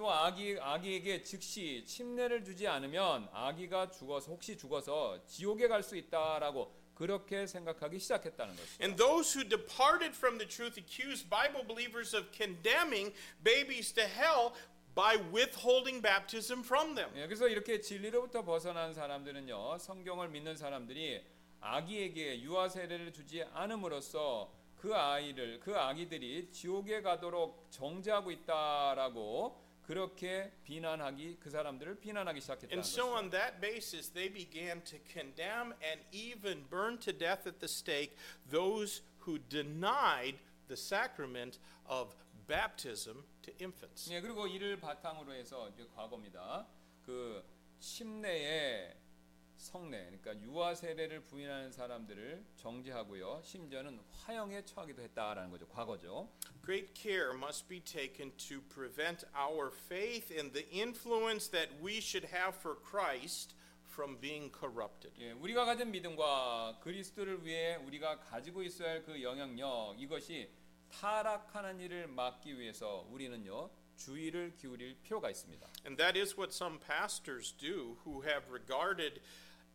또 아기 아기에게 즉시 침례를 주지 않으면 아기가 죽어서 혹시 죽어서 지옥에 갈 수 있다라고 그렇게 생각하기 시작했다는 것이죠. And those who departed from the truth accused Bible believers of condemning babies to hell by withholding baptism from them. 예, 그래서 이렇게 진리로부터 벗어난 사람들은요. 성경을 믿는 사람들이 아기에게 유아 세례를 주지 않음으로써 그 아이를 그 아기들이 지옥에 가도록 정죄하고 있다라고 그렇게 비난하기 그 사람들을 비난하기 시작했다는 And so, 것이죠. on that basis, they began to condemn and even burn to death at the stake those who denied the sacrament of baptism to infants. 예, 그리고 이를 바탕으로 해서 이제 과거입니다. 그 침례의 성례, 그러니까 유아 세례를 부인하는 사람들을 정죄하고요. 심지어는 화형에 처하기도 했다라는 거죠. 과거죠. Great care must be taken to prevent our faith and the influence that we should have for Christ from being corrupted. 예, 우리가 가진 믿음과 그리스도를 위해 우리가 가지고 있어야 할 그 영향력 이것이 타락하는 일을 막기 위해서 우리는요 주의를 기울일 필요가 있습니다. And that is what some pastors do who have regarded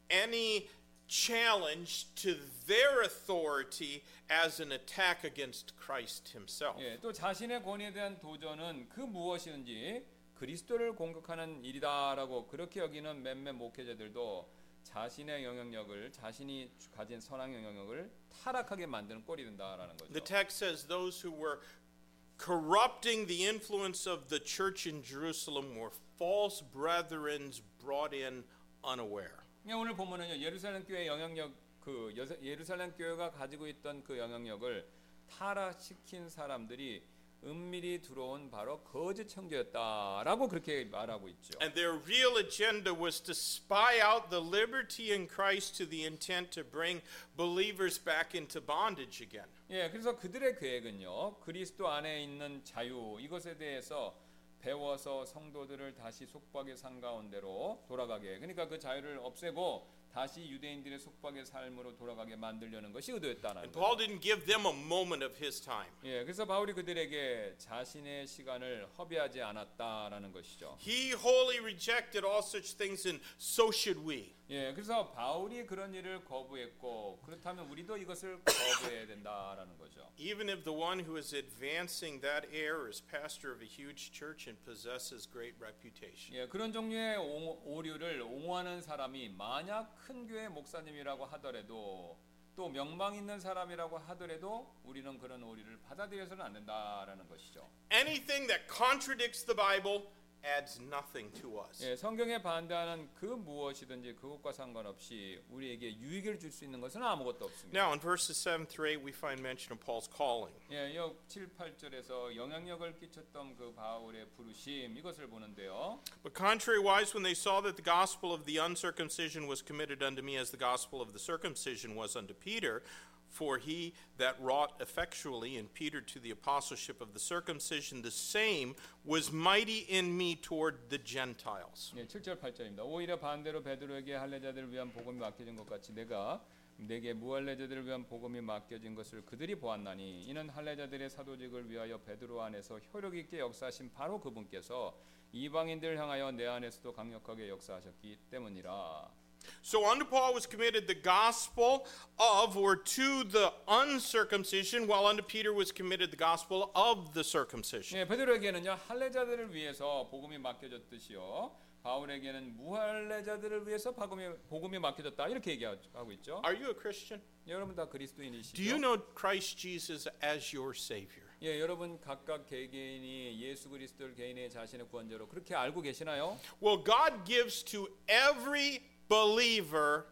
any challenge to their authority as an attack against Christ himself. 예, 또 자신의 권위에 대한 도전은 그 무엇이든지 그리스도를 공격하는 일이다라고 그렇게 여기는 몇몇 목회자들도 자신의 영향력을 자신이 가진 선한 영향력을 타락하게 만드는 꼴이 된다라는 거죠. The text says those who were corrupting the influence of the church in Jerusalem were false brethren brought in unaware. 예, 오늘 보면은요 예루살렘 교회 영향력 그 예루살렘 교회가 가지고 있던 그 영향력을 타락시킨 사람들이 은밀히 들어온 바로 거짓 청교였다라고 그렇게 말하고 있죠. And their real agenda was to spy out the liberty in Christ to the intent to bring believers back into bondage again. 예, 그래서 그들의 계획은요 그리스도 안에 있는 자유 이것에 대해서 배워서 성도들을 다시 속박의 산 가운데로 돌아가게 그러니까 그 자유를 없애고 다시 유대인들의 속박의 삶으로 돌아가게 만들려는 것이 의도였다는 거죠. Paul didn't give them a moment of his time. 예, 그래서 바울이 그들에게 자신의 시간을 허비하지 않았다라는 것이죠. He wholly rejected all such things, and so should we. 예, 그래서 바울이 그런 일을 거부했고 그렇다면 우리도 이것을 거부해야 된다라는 거죠. Even if the one who is advancing that error is pastor of a huge church and possesses great reputation. 예, 그런 종류의 옹- 오류를 옹호하는 사람이 만약 큰 교회 목사님이라고 하더라도 또 명망 있는 사람이라고 하더라도 우리는 그런 오류를 받아들여서는 안 된다라는 것이죠. Anything that contradicts the Bible adds nothing to us. 예, 성경에 반대하는 그 무엇이든지 그것과 상관없이 우리에게 유익을 줄 수 있는 것은 아무것도 없습니다. Now, in verses 7 through 8, we find mention of Paul's calling. 예, 역 7, 8절에서 영향력을 끼쳤던 그 바울의 부르심 이것을 보는데요. But contrariwise, when they saw that the gospel of the uncircumcision was committed unto me as the gospel of the circumcision was unto Peter, for he that wrought effectually in Peter to the apostleship of the circumcision, the same was mighty in me toward the Gentiles. 예, 7절 8절입니다. 오히려 반대로 베드로에게 할례자들을 위한 복음이 맡겨진 것 같이 내가 내게 무할례자들을 위한 복음이 맡겨진 것을 그들이 보았나니 이는 할례자들의 사도직을 위하여 베드로 안에서 효력 있게 역사하신 바로 그분께서 이방인들을 향하여 내 안에서도 강력하게 역사하셨기 때문이라. So unto Paul was committed the gospel of or to the uncircumcision, while unto Peter was committed the gospel of the circumcision. 예, 베드로에게는요 할례자들을 위해서 복음이 맡겨졌듯이요 바울에게는 무할례자들을 위해서 복음이, 복음이 맡겨졌다 이렇게 얘기하고 있죠. Are you a Christian? 여러분 다 그리스도인이시죠? Do you know Christ Jesus as your Savior? 예, 여러분 각각 개개인이 예수 그리스도를 개인의 자신의 구원자로 그렇게 알고 계시나요? Well, God gives to every believer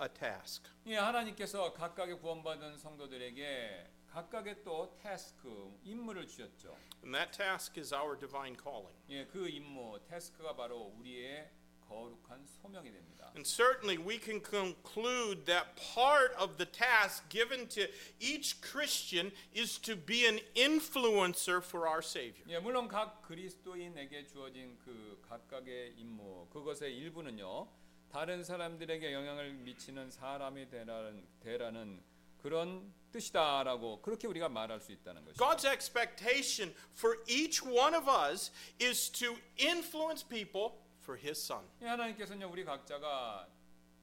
a task. 예, 하나님께서 각각의 구원받은 성도들에게 각각의 또 태스크, 임무를 주셨죠. And that task is our divine calling. 예, 그 임무, 태스크가 바로 우리의 거룩한 소명이 됩니다. And certainly we can conclude that part of the task given to each Christian is to be an influencer for our Savior. 예, 물론 각 그리스도인에게 주어진 그 각각의 임무, 그것의 일부는요. 다른 사람들에게 영향을 미치는 사람이 되라는, 되라는 그런 뜻이다라고 그렇게 우리가 말할 수 있다는 것이죠. God's expectation for each one of us is to influence people for His Son. 예, 하나님께서는요 우리 각자가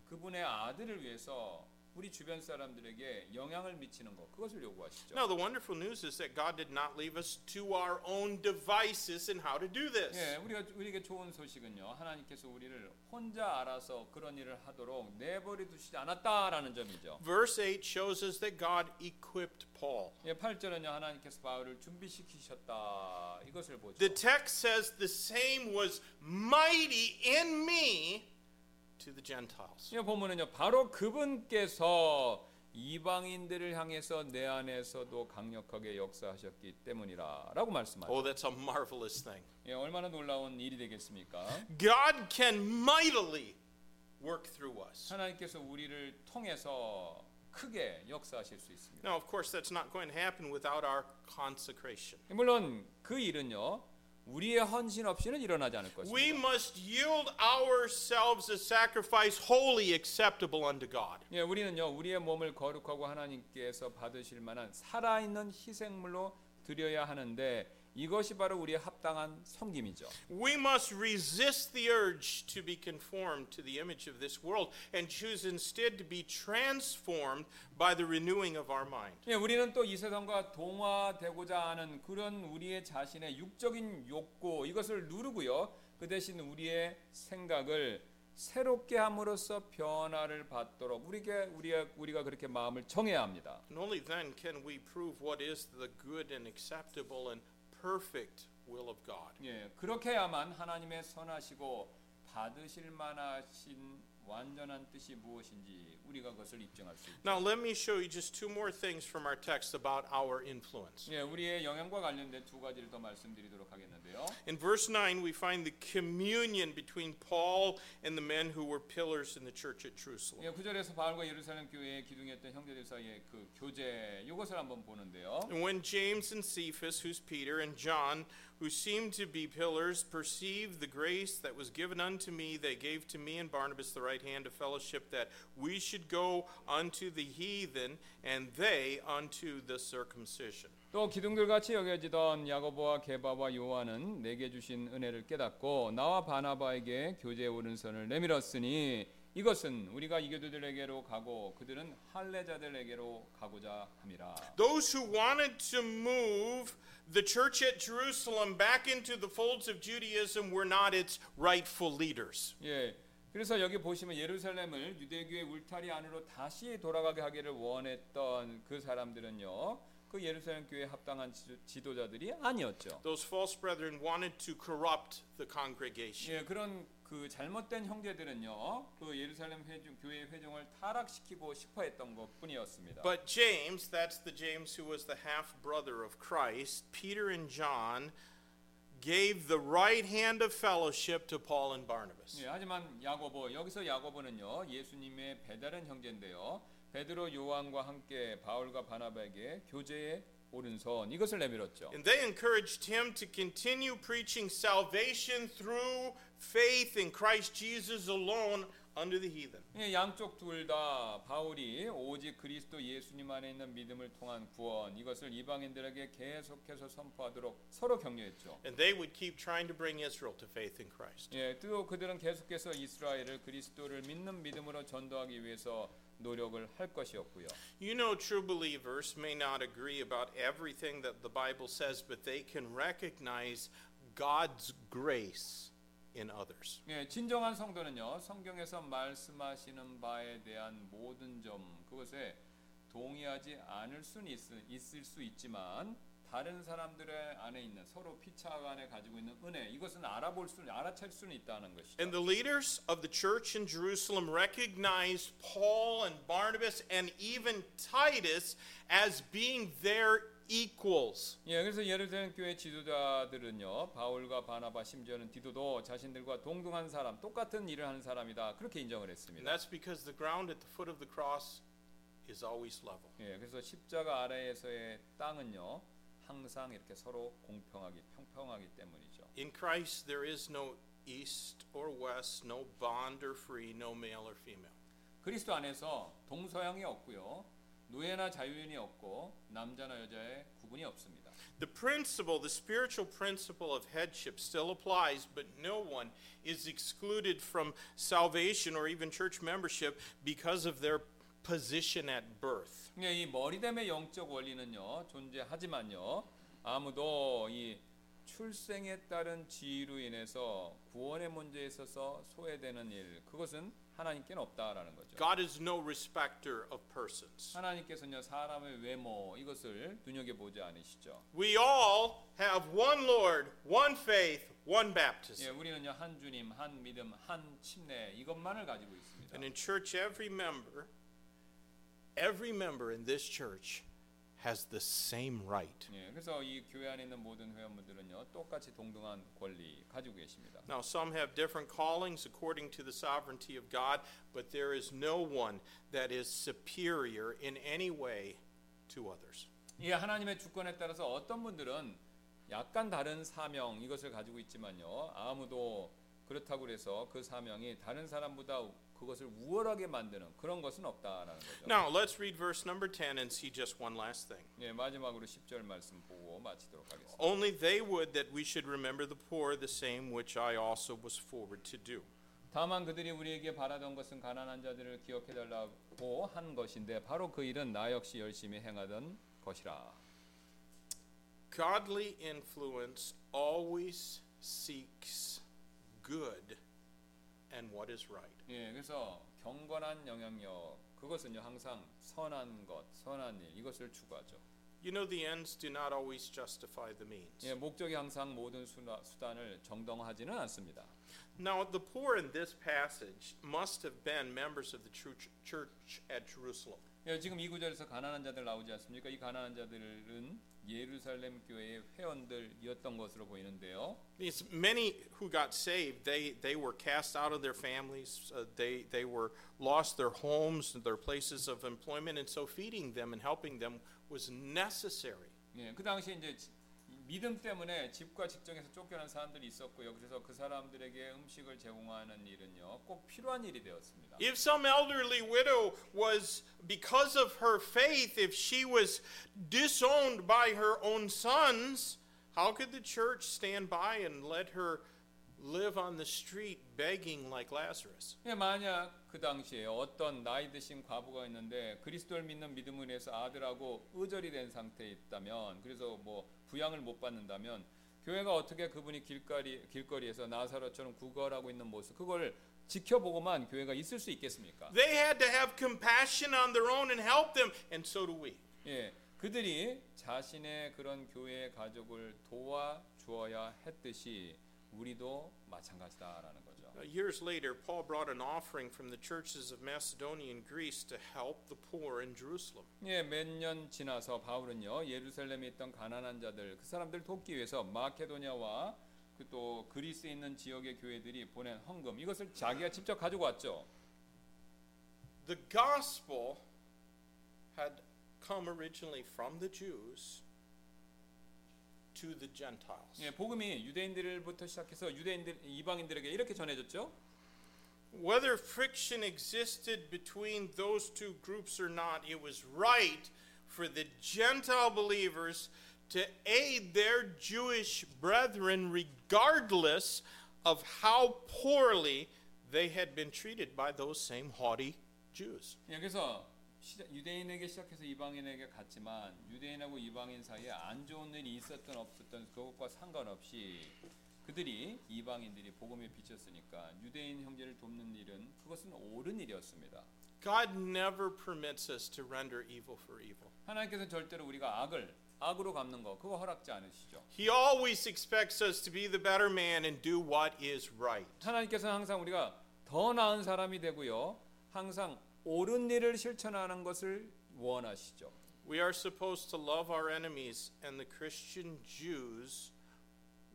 그분의 아들을 위해서 우리 주변 사람들에게 영향을 미치는 것 그것을 요구하시죠. Now, the wonderful news is that God did not leave us to our own devices in how to do this. 예, 우리가 우리에게 좋은 소식은요 하나님께서 우리를 혼자 알아서 그런 일을 하도록 내버려 두시지 않았다라는 점이죠. Verse 8 shows us that God equipped Paul. 예, 8절은요 하나님께서 바울을 준비시키셨다 이것을 보죠. The text says the same was mighty in me to the Gentiles. 이 보면은요 바로 그분께서 이방인들을 향해서 내 안에서도 강력하게 역사하셨기 때문이라라고 말씀하죠. Oh, that's a marvelous thing. 예, 얼마나 놀라운 일이 되겠습니까? God can mightily work through us. 하나님께서 우리를 통해서 크게 역사하실 수 있습니다. Now, of course, that's not going to happen without our consecration. 물론 그 일은요 우리의 헌신 없이는 일어나지 않을 We 것입니다. must yield ourselves a sacrifice wholly acceptable unto God. 예, 우리는요 우리의 몸을 거룩하고 하나님께서 받으실 만한 살아있는 희생물로 드려야 하는데 이것이 바로 우리의 합당한 섬김이죠. We must resist the urge to be conformed to the image of this world and choose instead to be transformed by the renewing of our mind. 예, 우리는 또 이 세상과 동화되고자 하는 그런 우리의 자신의 육적인 욕구 이것을 누르고요. 그 대신 우리의 생각을 새롭게 함으로써 변화를 받도록 우리가 우리가 우리가 그렇게 마음을 정해야 합니다. And only then can we prove what is the good and acceptable and perfect will of God. 예, 그렇게 해야만 하나님의 선하시고 받으실 만하신 완전한 뜻이 무엇인지 우리가 그것을 입증할 수 있죠. Now, let me show you just two more things from our text about our influence. 예, 우리의 영향과 관련된 두 가지를 더 말씀드리도록 하겠는데요. In verse 9, we find the communion between Paul and the men who were pillars in the church at Jerusalem. 예, 9절에서 바울과 예루살렘 교회의 기둥이었던 형제들 사이의 그 교제 이것을 한번 보는데요. And when James and Cephas, who's Peter, and John, who seemed to be pillars, perceived the grace that was given unto me, they gave to me and Barnabas the right hand of fellowship, that we should go unto the heathen, and they unto the circumcision. 또 기둥들 같이 여겨지던 야고보와 게바와 요한은 내게 주신 은혜를 깨닫고 나와 바나바에게 교제의 오른손을 내밀었으니 이것은 우리가 이교도들에게로 가고 그들은 할례자들에게로 가고자 함이라. Those who wanted to move the church at Jerusalem back into the folds of Judaism were not its rightful leaders. 예. 그래서 여기 보시면 예루살렘을 유대교의 울타리 안으로 다시 돌아가게 하기를 원했던 그 사람들은요. 그 예루살렘 교회에 합당한 지도- 지도자들이 아니었죠. Those false brethren wanted to corrupt the congregation. 예, 그런 그 잘못된 형제들은요. 그 예루살렘 회중 교회 회중을 타락시키고 싶어 했던 것뿐이었습니다. But James, that's the James who was the half brother of Christ, Peter and John gave the right hand of fellowship to Paul and Barnabas. 예, 하지만 야고보 여기서 야고보는요 예수님의 배다른 형제인데요 베드로 요한과 함께 바울과 바나바에게 교제의 오른손 이것을 내밀었죠. And they encouraged him to continue preaching salvation through faith in Christ Jesus alone unto the heathen. 예, 양쪽 둘 다 바울이 오직 그리스도 예수님 안에 있는 믿음을 통한 구원 이것을 이방인들에게 계속해서 선포하도록 서로 격려했죠. And they would keep trying to bring Israel to faith in Christ. 예, 또 그들은 계속해서 이스라엘을 그리스도를 믿는 믿음으로 전도하기 위해서 노력을 할 것이었고요. You know, true believers may not agree about everything that the Bible says, but they can recognize God's grace in others. 예, 진정한 성도는요 성경에서 말씀하시는 바에 대한 모든 점 그것에 동의하지 않을 수는 있, 있을 수 있지만 다른 사람들의 안에 있는 서로 피차 안에 가지고 있는 은혜 이것은 알아볼 수 알아챌 수는 있다는 것이죠. And the leaders of the church in Jerusalem recognized Paul and Barnabas and even Titus as being their equals. 예, 그래서 예루살렘 교회 지도자들은요 바울과 바나바 심지어는 디도도 자신들과 동등한 사람, 똑같은 일을 하는 사람이다 그렇게 인정을 And 했습니다. that's because the ground at the foot of the cross is always level. 예, 그래서 십자가 아래에서의 땅은요 항상 이렇게 서로 공평하기 평평하기 때문이죠. In Christ, there is no east or west, no bond or free, no male or female. 그리스도 안에서 동서양이 없고요. 노예나 자유인이 없고 남자나 여자의 구분이 없습니다. The principle, the spiritual principle of headship still applies, but no one is excluded from salvation or even church membership because of their position at birth. 예, 이 머리됨의 영적 원리는요 존재하지만요 아무도 이 출생에 따른 지위로 인해서 구원의 문제에 있어서 소외되는 일 그것은 하나님께는 없다라는 거죠. God is no respecter of persons. 하나님께서는요 사람의 외모 이것을 눈여겨 보지 않으시죠. We all have one Lord, one faith, one 예, baptism. 우리는요 한 주님, 한 믿음, 한 침례 이것만을 가지고 있습니다. And in church, every member, every member in this church has the same right. 예, 그래서 이 교회 안에 있는 모든 회원분들은요 똑같이 동등한 권리 가지고 계십니다. Now, some have different callings according to the sovereignty of God, but there is no one that is superior in any way to others. 이 하나님의 주권에 따라서 어떤 분들은 약간 다른 사명 이것을 가지고 있지만요 아무도 그렇다고 해서 그 사명이 다른 사람보다 그것을 우월하게 만드는 그런 것은 없다라는 거죠. Now, let's read verse number 10 and see just one last thing. 예, 마지막으로 10절 말씀 보고 마치도록 하겠습니다. Only they would that we should remember the poor, the same which I also was forward to do. 다만 그들이 우리에게 바라던 것은 가난한 자들을 기억해 달라고 한 것인데 바로 그 일은 나 역시 열심히 행하던 것이라. Godly influence always seeks good And what is right. 예, 그래서 경건한 영향력 그것은요 항상 선한 것, 선한 일 이것을 추구하죠. You know, the ends do not always justify the means. 예, 목적이 항상 모든 수나, 수단을 정당화하지는 않습니다. Now, the poor in this passage must have been members of the church at Jerusalem. 예, 지금 이 구절에서 가난한 자들 나오지 않습니까? 이 가난한 자들은 예루살렘 교회의 회원들이었던 것으로 보이는데요. These many who got saved, they, they were cast out of their families. Uh, they, they were lost their homes, their places of employment, and so feeding them and helping them was necessary. 예, 그 당시에 이제 지- 믿음 때문에 집과 직장에서 쫓겨난 사람들이 있었고요. 그래서 그 사람들에게 음식을 제공하는 일은요, 꼭 필요한 일이 되었습니다. If some elderly widow was, because of her faith, if she was disowned by her own sons, how could the church stand by and let her live on the street begging like Lazarus? 예, 만약 그 당시에 어떤 나이 드신 과부가 있는데 그리스도를 믿는 믿음을 위해서 아들하고 의절이 된 상태에 있다면 그래서 뭐 부양을 못 받는다면 교회가 어떻게 그분이 길거리 길거리에서 나사로처럼 구걸하고 있는 모습 그걸 지켜보고만 교회가 있을 수 있겠습니까? They had to have compassion on their own and help them, and so do we. 예, 그들이 자신의 그런 교회 가족을 도와 주어야 했듯이 우리도 마찬가지다라는 거죠. Uh, years later, Paul brought an offering from the churches of Macedonia and Greece to help the poor in Jerusalem. 예, 몇 년 지나서 바울은요 예루살렘에 있던 가난한 자들 그 사람들 돕기 위해서 마케도냐와 그또 그리스에 있는 지역의 교회들이 보낸 헌금 이것을 자기가 직접 가지고 왔죠. The gospel had come originally from the Jews to the Gentiles. 예, 복음이 유대인들부터 시작해서 유대인들 이방인들에게 이렇게 전해졌죠. Whether friction existed between those two groups or not, it was right for the Gentile believers to aid their Jewish brethren regardless of how poorly they had been treated by those same haughty Jews. 예, 그래서 시작, 유대인에게 시작해서 이방인에게 갔지만 유대인하고 이방인 사이에 안 좋은 일이 있었던 없었던 그것과 상관없이 그들이 이방인들이 복음에 비쳤으니까 유대인 형제를 돕는 일은 그것은 옳은 일이었습니다. God never permits us to render evil for evil. 하나님께서 절대로 우리가 악을 악으로 갚는 거 그거 허락지 않으시죠. He always expects us to be the better man and do what is right. 하나님께서는 항상 우리가 더 나은 사람이 되고요. 항상 옳은 일을 실천하는 것을 원하시죠. We are supposed to love our enemies, and the Christian Jews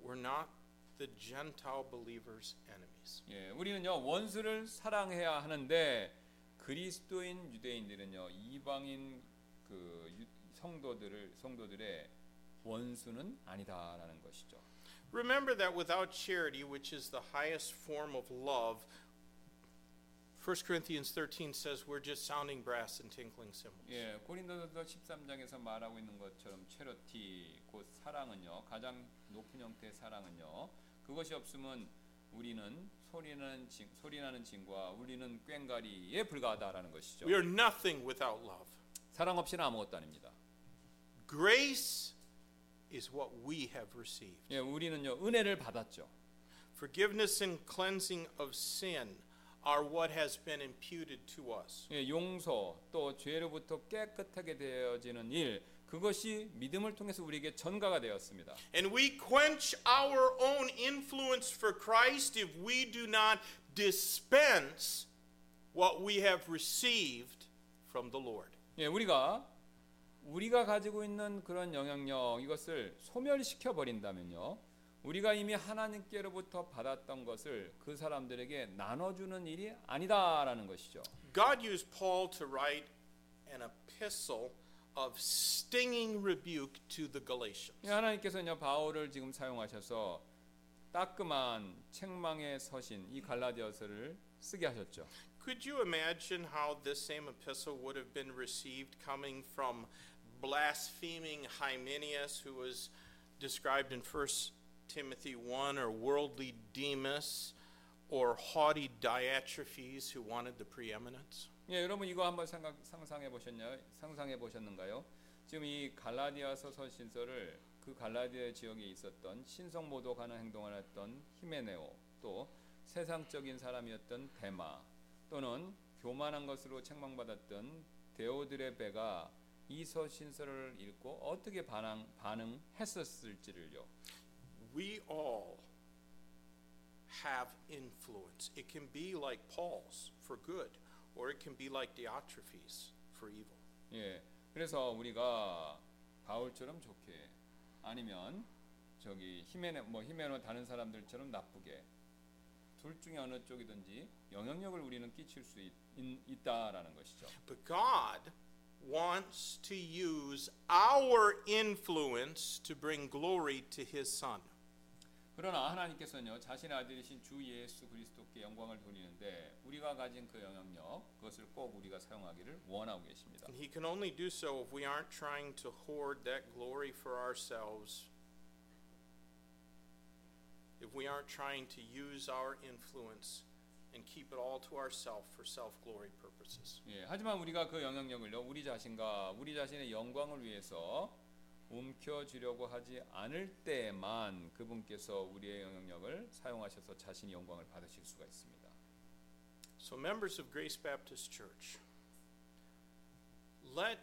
were not the Gentile believers' enemies. 예, 우리는요 원수를 사랑해야 하는데 그리스도인 유대인들은요 이방인 그 유- 성도들을 성도들의 원수는 아니다라는 것이죠. Remember that without charity, which is the highest form of love, 1 Corinthians 13 says we're just sounding brass and tinkling cymbals. 예, 고린도서 13장에서 말하고 있는 것처럼 체러티 곧 사랑은요 가장 높은 형태의 사랑은요 그것이 없으면 우리는 소리나는 징, 소리나는 징과 우리는 꽹가리에 불과하다라는 것이죠. We are nothing without love. 사랑 없이는 아무것도 아닙니다. Grace is what we have received. 예, 우리는요 은혜를 받았죠. Forgiveness and cleansing of sin are what has been imputed to us. 예, 용서 또 죄로부터 깨끗하게 되어지는 일 그것이 믿음을 통해서 우리에게 전가가 되었습니다. And we quench our own influence for Christ if we do not dispense what we have received from the Lord. 예, 우리가 우리가 가지고 있는 그런 영향력 이것을 소멸시켜 버린다면요. 우리가 이미 하나님께로부터 받았던 것을 그 사람들에게 나눠주는 일이 아니다라는 것이죠. God used Paul to write an epistle of stinging rebuke to the Galatians. 예, 하나님께서는요 바울을 지금 사용하셔서 따끔한 책망의 서신 이 갈라디아서를 쓰게 하셨죠. Could you imagine how this same epistle would have been received coming from blaspheming Hymenaeus, who was described in 1 Timothy 1, or worldly Demas, or haughty Diotrephes, who wanted the preeminence? 예, 여러분 이거 한번 생각, 상상해 보셨냐? 상상해 보셨는가요? 지금 이 갈라디아서 서 신서를 그 갈라디아 지역에 있었던 신성 모독 하는 행동을 했던 히메네오 또 세상적인 사람이었던 데마 또는 교만한 것으로 책망받았던 데오드레베가 이 서신서를 읽고 어떻게 반응, 반응했었을지를요. We all have influence. It can be like Paul's for good, or it can be like Diotrephes for evil. 예, 그래서 우리가 바울처럼 좋게 아니면 저기 히메네 뭐 히메노 다른 사람들처럼 나쁘게 둘 중에 어느 쪽이든지 영향력을 우리는 끼칠 수 있, 있, 다라는 것이죠. But God wants to use our influence to bring glory to His Son. 그러나 하나님께서는요 자신의 아들이신 주 예수 그리스도께 영광을 돌리는데 우리가 가진 그 영향력 그것을 꼭 우리가 사용하기를 원하고 계십니다. And He can only do so if we aren't trying to hoard that glory for ourselves. If we aren't trying to use our influence and keep it all to ourselves for self glory purposes. 예, 하지만 우리가 그 영향력을요 우리 자신과 우리 자신의 영광을 위해서 움켜쥐려고 하지 않을 때만 그분께서 우리의 영향력을 사용하셔서 자신이 영광을 받으실 수가 있습니다. So, members of Grace Baptist Church, let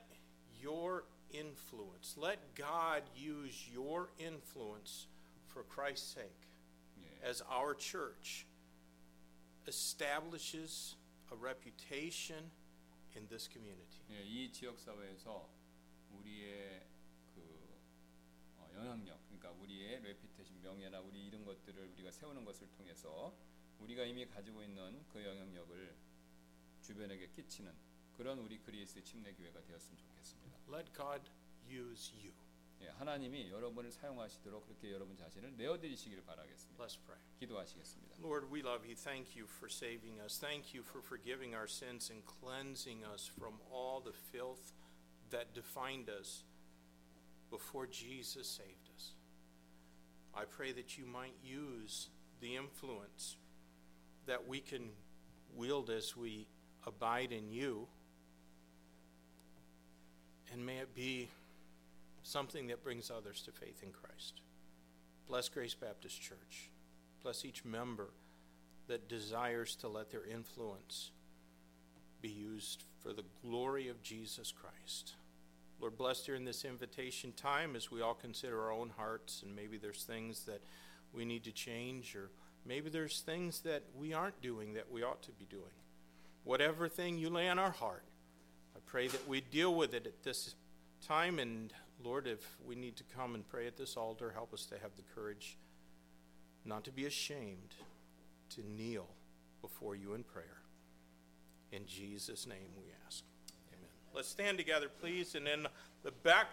your influence, let God use your influence for Christ's sake 예, as our church establishes a reputation in this community. 예, 이 지역 사회에서 우리의 그 어, 영향력, 그러니까 우리의 레피테이션 명예나 우리 이런 것들을 우리가 세우는 것을 통해서 우리가 이미 가지고 있는 그 영향력을 주변에게 끼치는 그런 우리 그리스 침례 교회가 되었으면 좋겠습니다. Let God use you. 예, 하나님이 여러분을 사용하시도록 그렇게 여러분 자신을 내어 드리시기를 바라겠습니다. Let's pray. 기도하시겠습니다. Lord, we love you. Thank you for saving us. Thank you for forgiving our sins and cleansing us from all the filth that defined us before Jesus saved us. I pray that you might use the influence that we can wield as we abide in you, and may it be something that brings others to faith in Christ. Bless Grace Baptist Church. Bless each member that desires to let their influence be used for the glory of Jesus Christ. Lord, bless during this invitation time as we all consider our own hearts, and maybe there's things that we need to change, or maybe there's things that we aren't doing that we ought to be doing. Whatever thing you lay on our heart, I pray that we deal with it at this time. And Lord, if we need to come and pray at this altar, help us to have the courage not to be ashamed, to kneel before you in prayer. In Jesus' name we ask. Let's stand together, please. And in the back